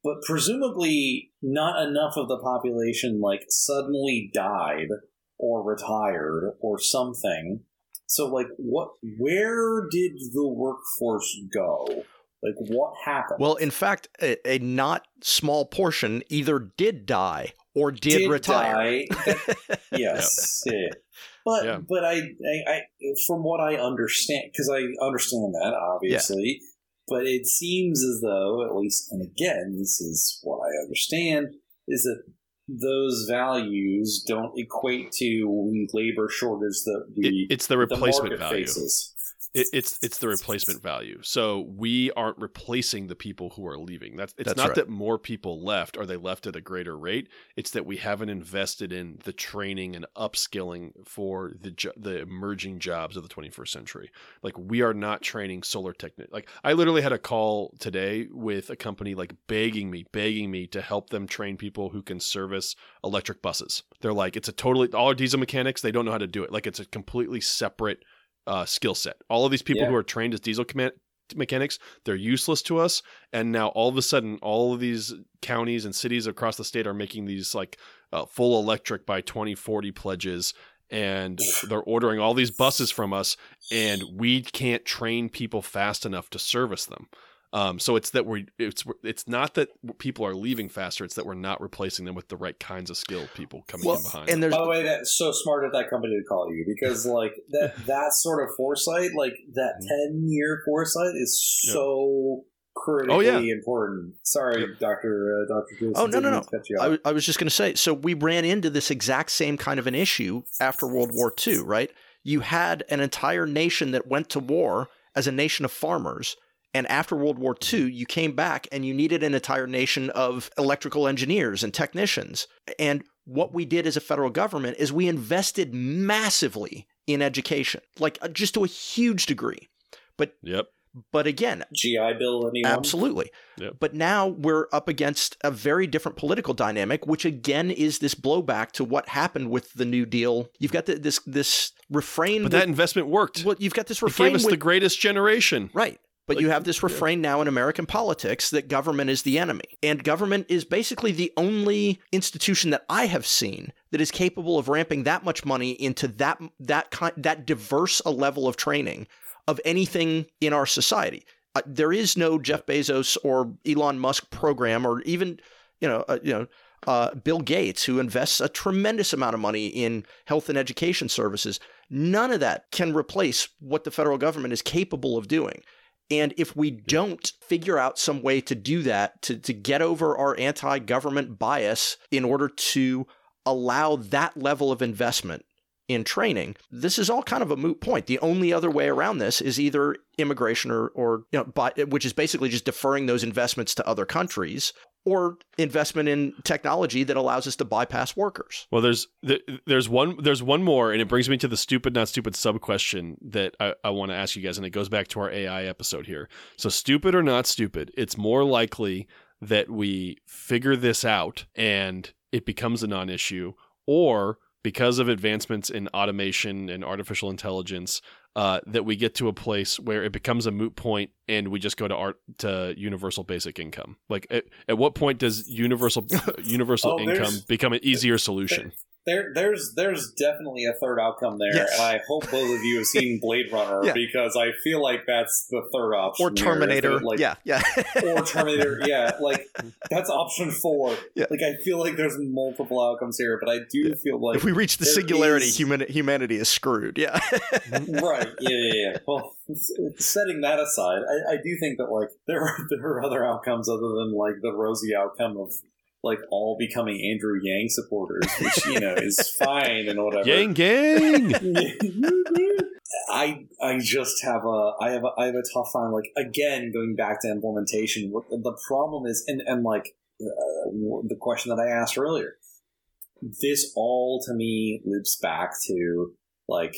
But presumably, not enough of the population like suddenly died or retired or something. So, like, what? Where did the workforce go? Like, what happened? Well, in fact, a, a not small portion either did die or did, retire. die. yes, yeah. But Yeah. but I, I I from what I understand because I understand that obviously, but it seems as though at least and again this is what I understand is that those values don't equate to labor shortage that the It, it's the the replacement market value. faces. It, it's it's the replacement value. So we aren't replacing the people who are leaving. That's it's That's not right. that more people left or they left at a greater rate. It's that we haven't invested in the training and upskilling for the jo- the emerging jobs of the 21st century. Like we are not training solar technic. Like I literally had a call today with a company like begging me, begging me to help them train people who can service electric buses. They're like it's a totally all our diesel mechanics. They don't know how to do it. Like it's a completely separate uh, skill set. All of these people Yeah. who are trained as diesel command- mechanics, they're useless to us. And now all of a sudden, all of these counties and cities across the state are making these like uh, full electric by 2040 pledges. And they're ordering all these buses from us, and we can't train people fast enough to service them. Um, so it's that we it's it's not that people are leaving faster; it's that we're not replacing them with the right kinds of skilled people coming Well, in behind. and them. there's By the way, that's so smart of that company to call you because, like that that sort of foresight, like that Mhm. ten year foresight, is Yep. so critically Oh, yeah. important. Sorry, Doctor uh, Doctor Jason. Oh, no, no, no. mean to cut you I, off. w- I was just going to say, so we ran into this exact same kind of an issue after World War II, right? You had an entire nation that went to war as a nation of farmers. And after World War II, you came back and you needed an entire nation of electrical engineers and technicians. And what we did as a federal government is we invested massively in education, like uh, just to a huge degree. But yep. But again, GI Bill, anyone? Absolutely. Yep. But now we're up against a very different political dynamic, which again is this blowback to what happened with the New Deal. You've got the, this this refrain. But with- that investment worked. well, you've got this It refrain gave us with, the greatest generation. right. But like, you have this refrain now in American politics that government is the enemy. And government is basically the only institution that I have seen that is capable of ramping that much money into that that kind that diverse a level of training of anything in our society. Uh, there is no Jeff Bezos or Elon Musk program or even you know uh, you know uh, Bill Gates who invests a tremendous amount of money in health and education services. None of that can replace what the federal government is capable of doing. And if we don't figure out some way to do that, to, to get over our anti government bias in order to allow that level of investment in training, this is all kind of a moot point. The only other way around this is either immigration or, or you know, by, which is basically just deferring those investments to other countries, or investment in technology that allows us to bypass workers. Well, there's there's one there's one more, and it brings me to the stupid not stupid sub question that I, I want to ask you guys, and it goes back to our AI episode here. So, stupid or not stupid, it's more likely that we figure this out and it becomes a non-issue, or because of advancements in automation and artificial intelligence, uh, that we get to a place where it becomes a moot point and we just go to art to universal basic income. Like, at, at what point does universal universal Oh, income become an easier solution? There, there's, there's definitely a third outcome there, Yes. and I hope both of you have seen Blade Runner Yeah. because I feel like that's the third option. Or Terminator. like, yeah, yeah. or Terminator. Yeah, like that's option four. Yeah. Like I feel like there's multiple outcomes here, but I do feel like if we reach the singularity, is- human, humanity is screwed. Yeah. right. Yeah, yeah, yeah. Well, setting that aside, I, I do think that like there are there are other outcomes other than like the rosy outcome of like all becoming Andrew Yang supporters, which you know is fine and whatever. Yang gang. I I just have a I have a, I have a tough time like again going back to implementation. What the problem is, and and like uh, the question that I asked earlier, this all to me loops back to like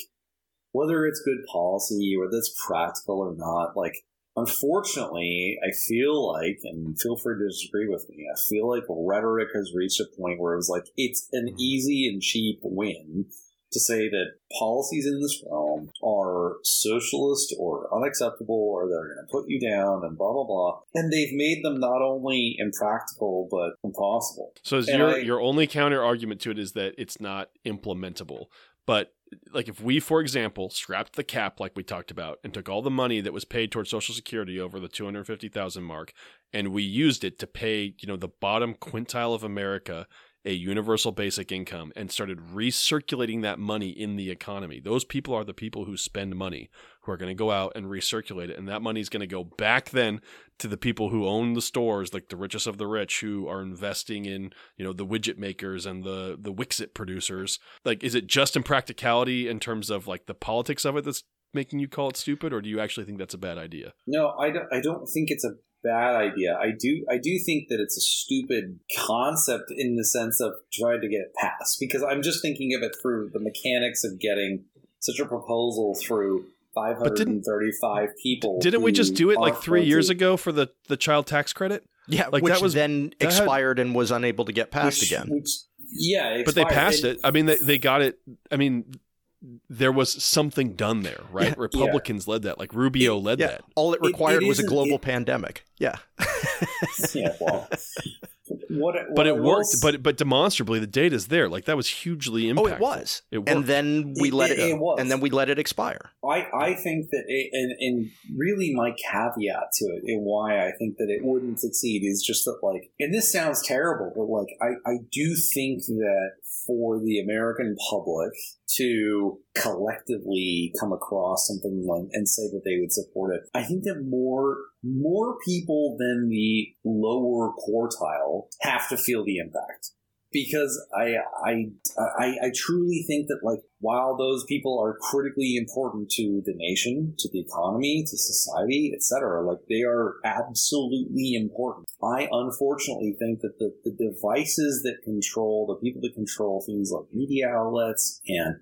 whether it's good policy, whether it's practical or not. Like unfortunately, I feel like, and feel free to disagree with me. I feel like rhetoric has reached a point where it's like it's an easy and cheap win to say that policies in this realm are socialist or unacceptable or they're going to put you down and blah blah blah and they've made them not only impractical but impossible So is your I- your only counter argument to it is that it's not implementable. But like if we, for example, scrapped the cap like we talked about and took all the money that was paid towards Social Security over the two hundred fifty thousand mark, and we used it to pay, you know, the bottom quintile of America a universal basic income and started recirculating that money in the economy. Those people are the people who spend money, who are going to go out and recirculate it. And that money is going to go back then to the people who own the stores, like the richest of the rich, who are investing in, you know, the widget makers and the the Wixit producers. Like, is it just in practicality in terms of like the politics of it that's making you call it stupid, or do you actually think that's a bad idea? No, I don't. I don't think it's a bad idea. I do. I do think that it's a stupid concept in the sense of trying to get it passed because I'm just thinking of it through the mechanics of getting such a proposal through 535 people. Didn't we just do it like three years plenty- ago for the the child tax credit? Yeah, Like, which that was- then that had- expired and was unable to get passed which- again. Which, yeah, it but they passed And- it. I mean, they, they got it. I mean, there was something done there, right? Republicans led that, like Rubio led yeah, that. all it It- required it was a global it- pandemic. Yeah, yeah, well, what, But what I it will worked. s- But but demonstrably, the data's there. Like that was hugely impactful. oh, it was. It worked. and then we It- let it- it, it was. and then we let it expire. I, I think that, it, and, and really my caveat to it and why I think that it wouldn't succeed is just that, like, and this sounds terrible, but like, I, I do think that for the American public to collectively come across something like and say that they would support it, I think that more more people than the lower quartile have to feel the impact because I, I I I truly think that like while those people are critically important to the nation, to the economy, to society, etc., like they are absolutely important. I unfortunately think that the, the devices that control the people that control things like media outlets and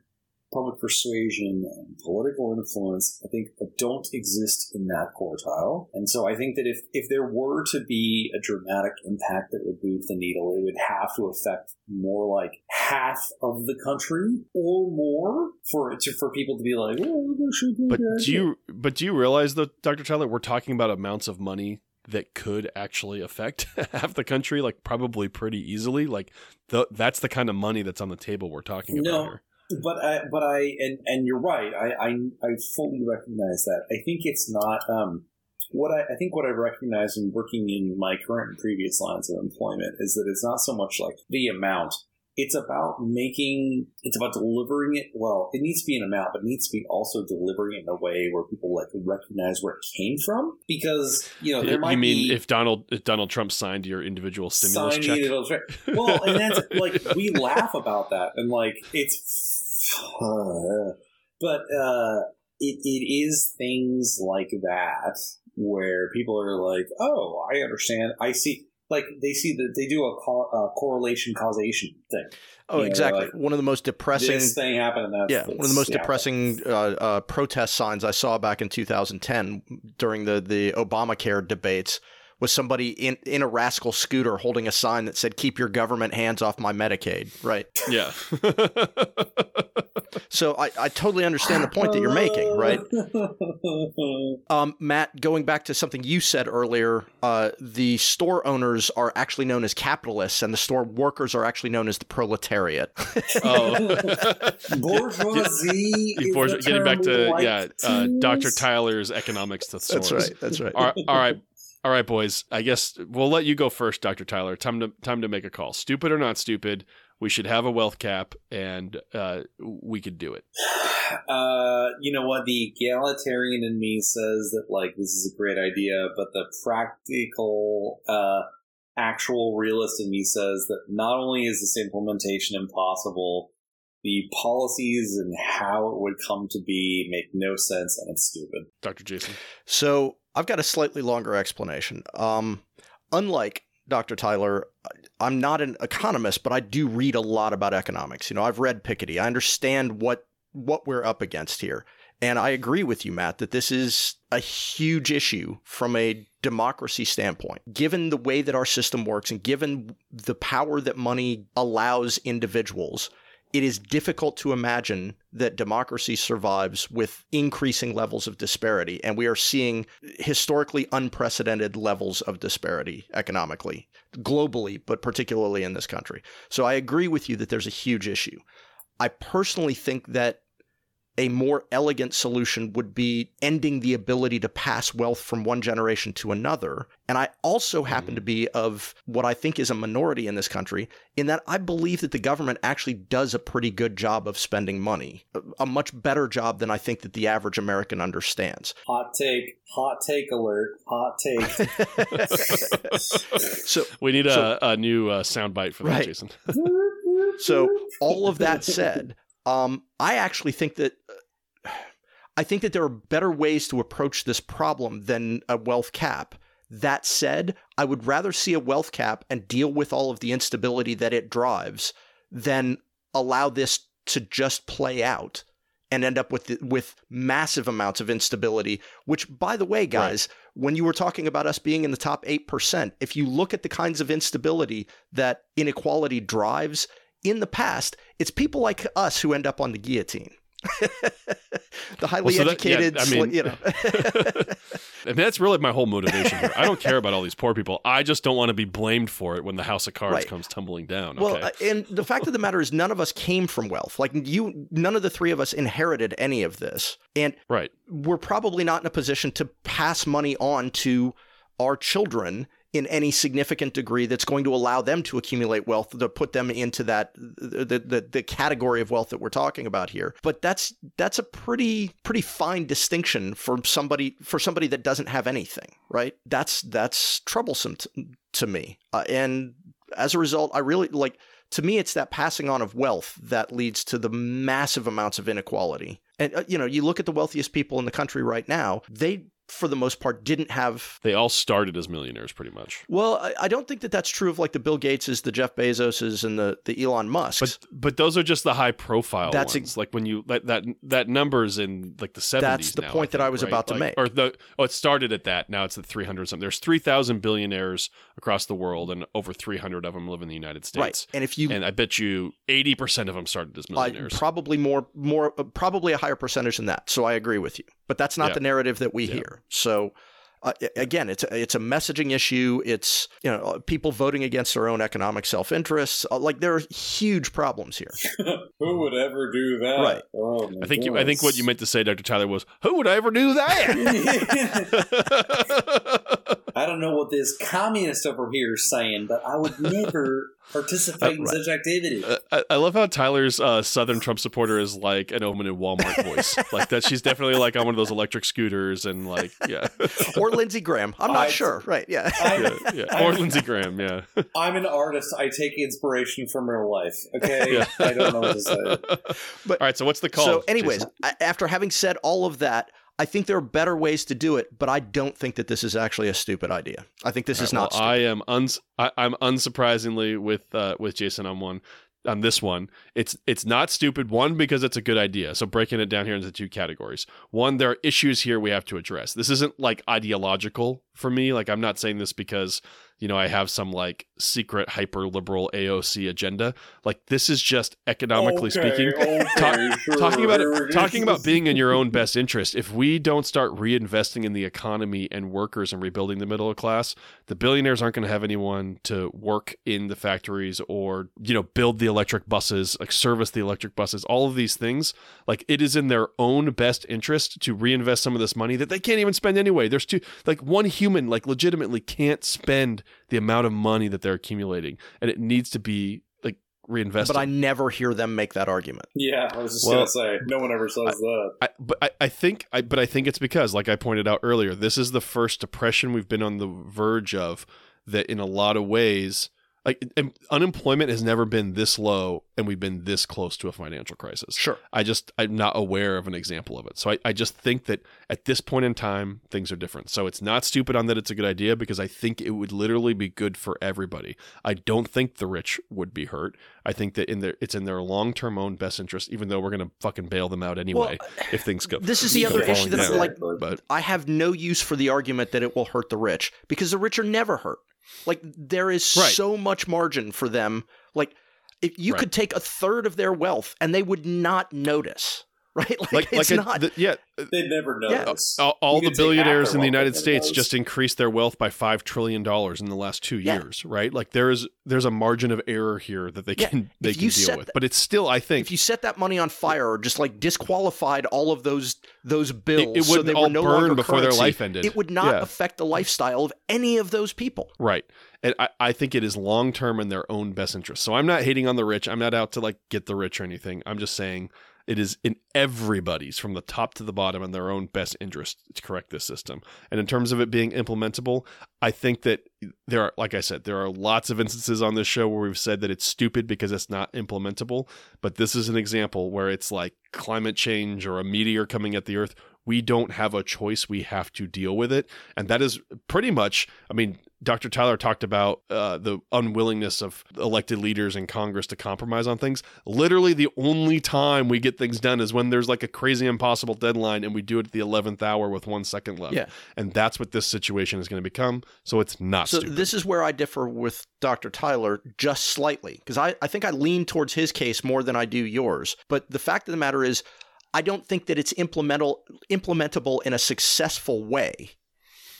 public persuasion and political influence, I think don't exist in that quartile. And so I think that if, if there were to be a dramatic impact that would move the needle, it would have to affect more like half of the country or more for it to, for people to be like, oh, this should be But good do you but do you realize though, Dr. Tyler, we're talking about amounts of money that could actually affect half the country, like probably pretty easily. Like the, that's the kind of money that's on the table we're talking about here. But I, but I, and and you're right. I, I, I fully recognize that. I think it's not. Um, what I, I think what I recognize in working in my current and previous lines of employment is that it's not so much like the amount. It's about making. It's about delivering it. Well, it needs to be an amount, but it needs to be also delivering it in a way where people like recognize where it came from. Because you know there might you mean be if Donald if Donald Trump signed your individual stimulus check? well, and that's like we laugh about that, and like it's, but uh, it it is things like that where people are like, oh, I understand, I see. Like they see that they do a, co- a correlation causation thing. Oh, You know, exactly. like, one of the most depressing. This thing happened. Yeah, one of the most depressing uh, uh, protest signs I saw back in 2010 during the the Obamacare debates was somebody in in a rascal scooter holding a sign that said "Keep your government hands off my Medicaid." Right. yeah. So I, I totally understand the point that you're making. Right. Um, Matt, going back to something you said earlier, uh, the store owners are actually known as capitalists, and the store workers are actually known as the proletariat. oh. Bourgeoisie. is getting back to yeah, uh, Dr. Tyler's economics thesaurus. That's right. That's right. all, right, all right, all right, boys. I guess we'll let you go first, Doctor Tyler. Time to time to make a call. Stupid or not stupid, we should have a wealth cap, and uh, we could do it. Uh, you know what? The egalitarian in me says that like this is a great idea, but the practical, uh, actual realist in me says that not only is this implementation impossible, the policies and how it would come to be make no sense and it's stupid. Doctor Jason. So I've got a slightly longer explanation. Um, unlike Dr. Tyler, I'm not an economist, but I do read a lot about economics. You know, I've read Piketty. I understand what what we're up against here. And I agree with you, Matt, that this is a huge issue from a democracy standpoint. Given the way that our system works and given the power that money allows individuals, it is difficult to imagine that democracy survives with increasing levels of disparity. And we are seeing historically unprecedented levels of disparity economically, globally, but particularly in this country. So I agree with you that there's a huge issue. I personally think that a more elegant solution would be ending the ability to pass wealth from one generation to another. And I also happen to be of what I think is a minority in this country, in that I believe that the government actually does a pretty good job of spending money, a- a much better job than I think that the average American understands. Hot take, hot take alert, hot take. So, We need So- a, a new uh, soundbite for that, Jason. so all of that said, um, I actually think that I think that there are better ways to approach this problem than a wealth cap. That said, I would rather see a wealth cap and deal with all of the instability that it drives than allow this to just play out and end up with the, with massive amounts of instability. Which, by the way, guys, when you were talking about us being in the top eight percent, if you look at the kinds of instability that inequality drives in the past, it's people like us who end up on the guillotine. the highly Well, so that- yeah, educated, I mean- you know. and that's really my whole motivation here. I don't care about all these poor people. I just don't want to be blamed for it when the house of cards Right. comes tumbling down. Well, okay? uh, and the fact of the matter is, none of us came from wealth. Like you, none of the three of us inherited any of this, and right. we're probably not in a position to pass money on to our children in any significant degree that's going to allow them to accumulate wealth to put them into that the, the the category of wealth that we're talking about here. But that's that's a pretty pretty fine distinction for somebody for somebody that doesn't have anything right? That's that's troublesome to, to me. Uh, and as a result i really like to me it's that passing on of wealth that leads to the massive amounts of inequality. And uh, you know you look at the wealthiest people in the country right now they for the most part didn't have They all started as millionaires, pretty much. well I, I don't think that that's true of like the bill gateses the jeff bezoses and the the elon musks But but those are just the high profile That's ones. ex- like when you that that that numbers in like the seventies. That's the point that I was about to make. Or the oh, it started at that. Now it's at three hundred something. There's three thousand billionaires across the world, and over three hundred of them live in the United States. right and if you And I bet you eighty percent of them started as I, millionaires. probably more more uh, probably a higher percentage than that so i agree with you but that's not Yeah. the narrative that we Yeah. hear so uh, again it's a, it's a messaging issue it's you know uh, people voting against their own economic self-interests uh, like there are huge problems here Who would ever do that? Right. Oh, I think you, I think what you meant to say, Dr. Tyler, was who would ever do that? I don't know what this communist over here is saying, but I would never participate in Right. such activity. Uh, I, I love how Tyler's uh, Southern Trump supporter is like an Omen in Walmart voice. like that, she's definitely like on one of those electric scooters and like yeah, or lindsey graham i'm not I- sure right yeah yeah, yeah. or Lindsey Graham. Yeah, I'm an artist. I take inspiration from real life. Okay, Yeah. I don't know what to say. But- all right. So what's the call? So, anyways, Jason? after having said all of that, I think there are better ways to do it, but I don't think that this is actually a stupid idea. I think this All is not. well, I am uns- I, I'm unsurprisingly with uh, with Jason on one on this one. It's it's not stupid. One because it's a good idea. So breaking it down here into two categories. One, there are issues here we have to address. This isn't like ideological for me. Like I'm not saying this because you know I have some like secret hyper liberal AOC agenda. Like this is just economically Okay, speaking. okay, talk- sure. talking about it, talking about being in your own best interest. If we don't start reinvesting in the economy and workers and rebuilding the middle class, the billionaires aren't going to have anyone to work in the factories or you know build the electric buses, like service the electric buses. All of these things, like it is in their own best interest to reinvest some of this money that they can't even spend anyway. There's two, like one human, like legitimately can't spend the amount of money that they're accumulating, and it needs to be like reinvested. but I never hear them make that argument. Yeah, I was just Well, gonna say, no one ever says that. I, but I, I think I, but I think it's because, like I pointed out earlier, this is the first depression we've been on the verge of. That in a lot of ways, like unemployment has never been this low, and we've been this close to a financial crisis. Sure. I just I'm not aware of an example of it. So I, I just think that at this point in time things are different. So it's not stupid on that it's a good idea because I think it would literally be good for everybody. I don't think the rich would be hurt. I think that in their it's in their long term own best interest, even though we're gonna fucking bail them out anyway if things go. This is the other issue that's down. like But I have no use for the argument that it will hurt the rich because the rich are never hurt. Like there is Right. so much margin for them. Like if you Right. could take a third of their wealth and they would not notice. Right? Like, like it's like a- not. the- yeah uh, They'd never Yeah. notice. Uh, all, all the billionaires in the United States it just increased their wealth by five trillion dollars in the last two Yeah. years, right? Like there is there's a margin of error here that they Yeah. can they If can you deal set with, the- but it's still I think if you set that money on fire or just like disqualified all of those those bills, it so wouldn't they were all no burn longer before their life ended. it would not Yeah. affect the lifestyle of any of those people. Right. And I, I think it is long term in their own best interest. So I'm not hating on the rich. I'm not out to like get the rich or anything. I'm just saying it is in everybody's from the top to the bottom in their own best interest to correct this system. And in terms of it being implementable, I think that there are, like I said, there are lots of instances on this show where we've said that it's stupid because it's not implementable. But this is an example where it's like climate change or a meteor coming at the earth. We don't have a choice. We have to deal with it. And that is pretty much, I mean, Dr. Tyler talked about uh, the unwillingness of elected leaders in Congress to compromise on things. Literally, the only time we get things done is when there's like a crazy impossible deadline and we do it at the 11th hour with one second left. Yeah. And that's what this situation is going to become. So it's not So stupid. this is where I differ with Dr. Tyler just slightly because I, I think I lean towards his case more than I do yours. But the fact of the matter is, I don't think that it's implementable implementable in a successful way.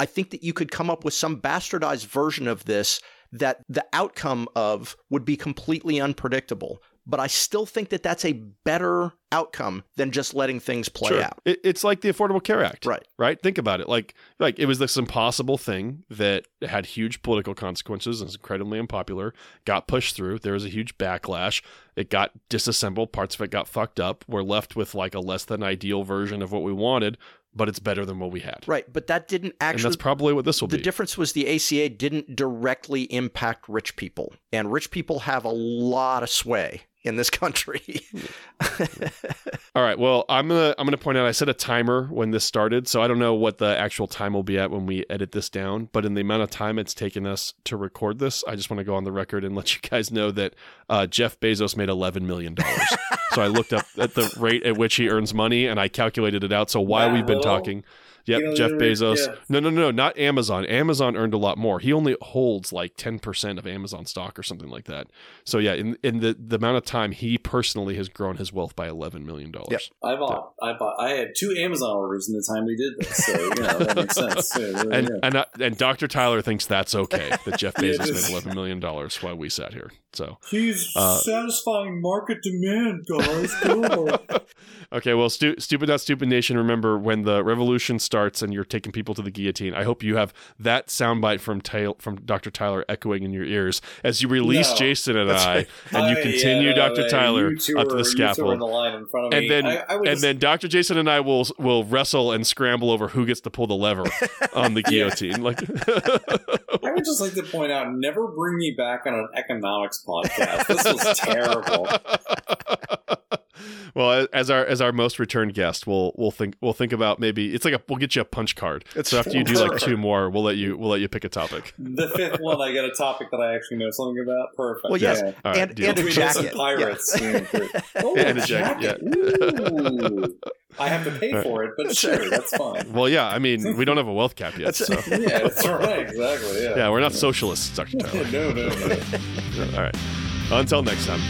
I think that you could come up with some bastardized version of this that the outcome of would be completely unpredictable. But I still think that that's a better outcome than just letting things play Sure. out. It's like the Affordable Care Act. Right. right? Think about it. Like like it was this impossible thing that had huge political consequences and was incredibly unpopular. Got pushed through. There was a huge backlash. It got disassembled. Parts of it got fucked up. We're left with like a less than ideal version of what we wanted, but it's better than what we had. Right. But that didn't And actually that's probably what this will the be. The difference was the ACA didn't directly impact rich people, and rich people have a lot of sway in this country. All right. Well, I'm gonna I'm gonna point out I set a timer when this started, so I don't know what the actual time will be at when we edit this down. But in the amount of time it's taken us to record this, I just want to go on the record and let you guys know that uh, Jeff Bezos made 11 million dollars. so I looked up at the rate at which he earns money, and I calculated it out. So while we've been talking. Yep, You know, Jeff Bezos. yeah. No, no, no, no, not Amazon. Amazon earned a lot more. He only holds like 10% of Amazon stock or something like that. So yeah, in in the, the amount of time he personally has grown his wealth by 11 million dollars. Yep. I bought, I bought, I had two Amazon orders in the time we did this, so you know that makes sense. Yeah, yeah, and yeah. and uh, and Dr. Tyler thinks that's okay that Jeff Bezos made eleven million dollars while we sat here. So He's Uh, satisfying market demand, guys. Okay, well, stu- stupid not stupid nation. Remember when the revolution starts and you're taking people to the guillotine. I hope you have that soundbite from from Dr. Tyler echoing in your ears as you release No. Jason and That's I, right. and you continue yeah, Dr. no, Tyler up to the you two are in scaffold. the line in front of And then, I, I and just, then Dr. Jason and I will will wrestle and scramble over who gets to pull the lever on the guillotine. Like, I would just like to point out: never bring me back on an economics podcast. This was terrible. well, as our as our most returned guest, we'll we'll think we'll think about maybe it's like a we'll get you a punch card. It's so after you do like two more, we'll let you we'll let you pick a topic. The fifth one, I get a topic that I actually know something about. Perfect. Well, yes. Yeah. All right, and, deal. and a Between this jacket. pirates. Yeah. Yeah. Oh, And a a jacket, jacket. Ooh. I have to pay Right. for it, but sure, that's fine. Well, yeah, I mean, we don't have a wealth cap yet, so Yeah, that's right. Exactly. Yeah. yeah, we're not socialists, Dr. Tyler. no, no, no. All right. Until next time.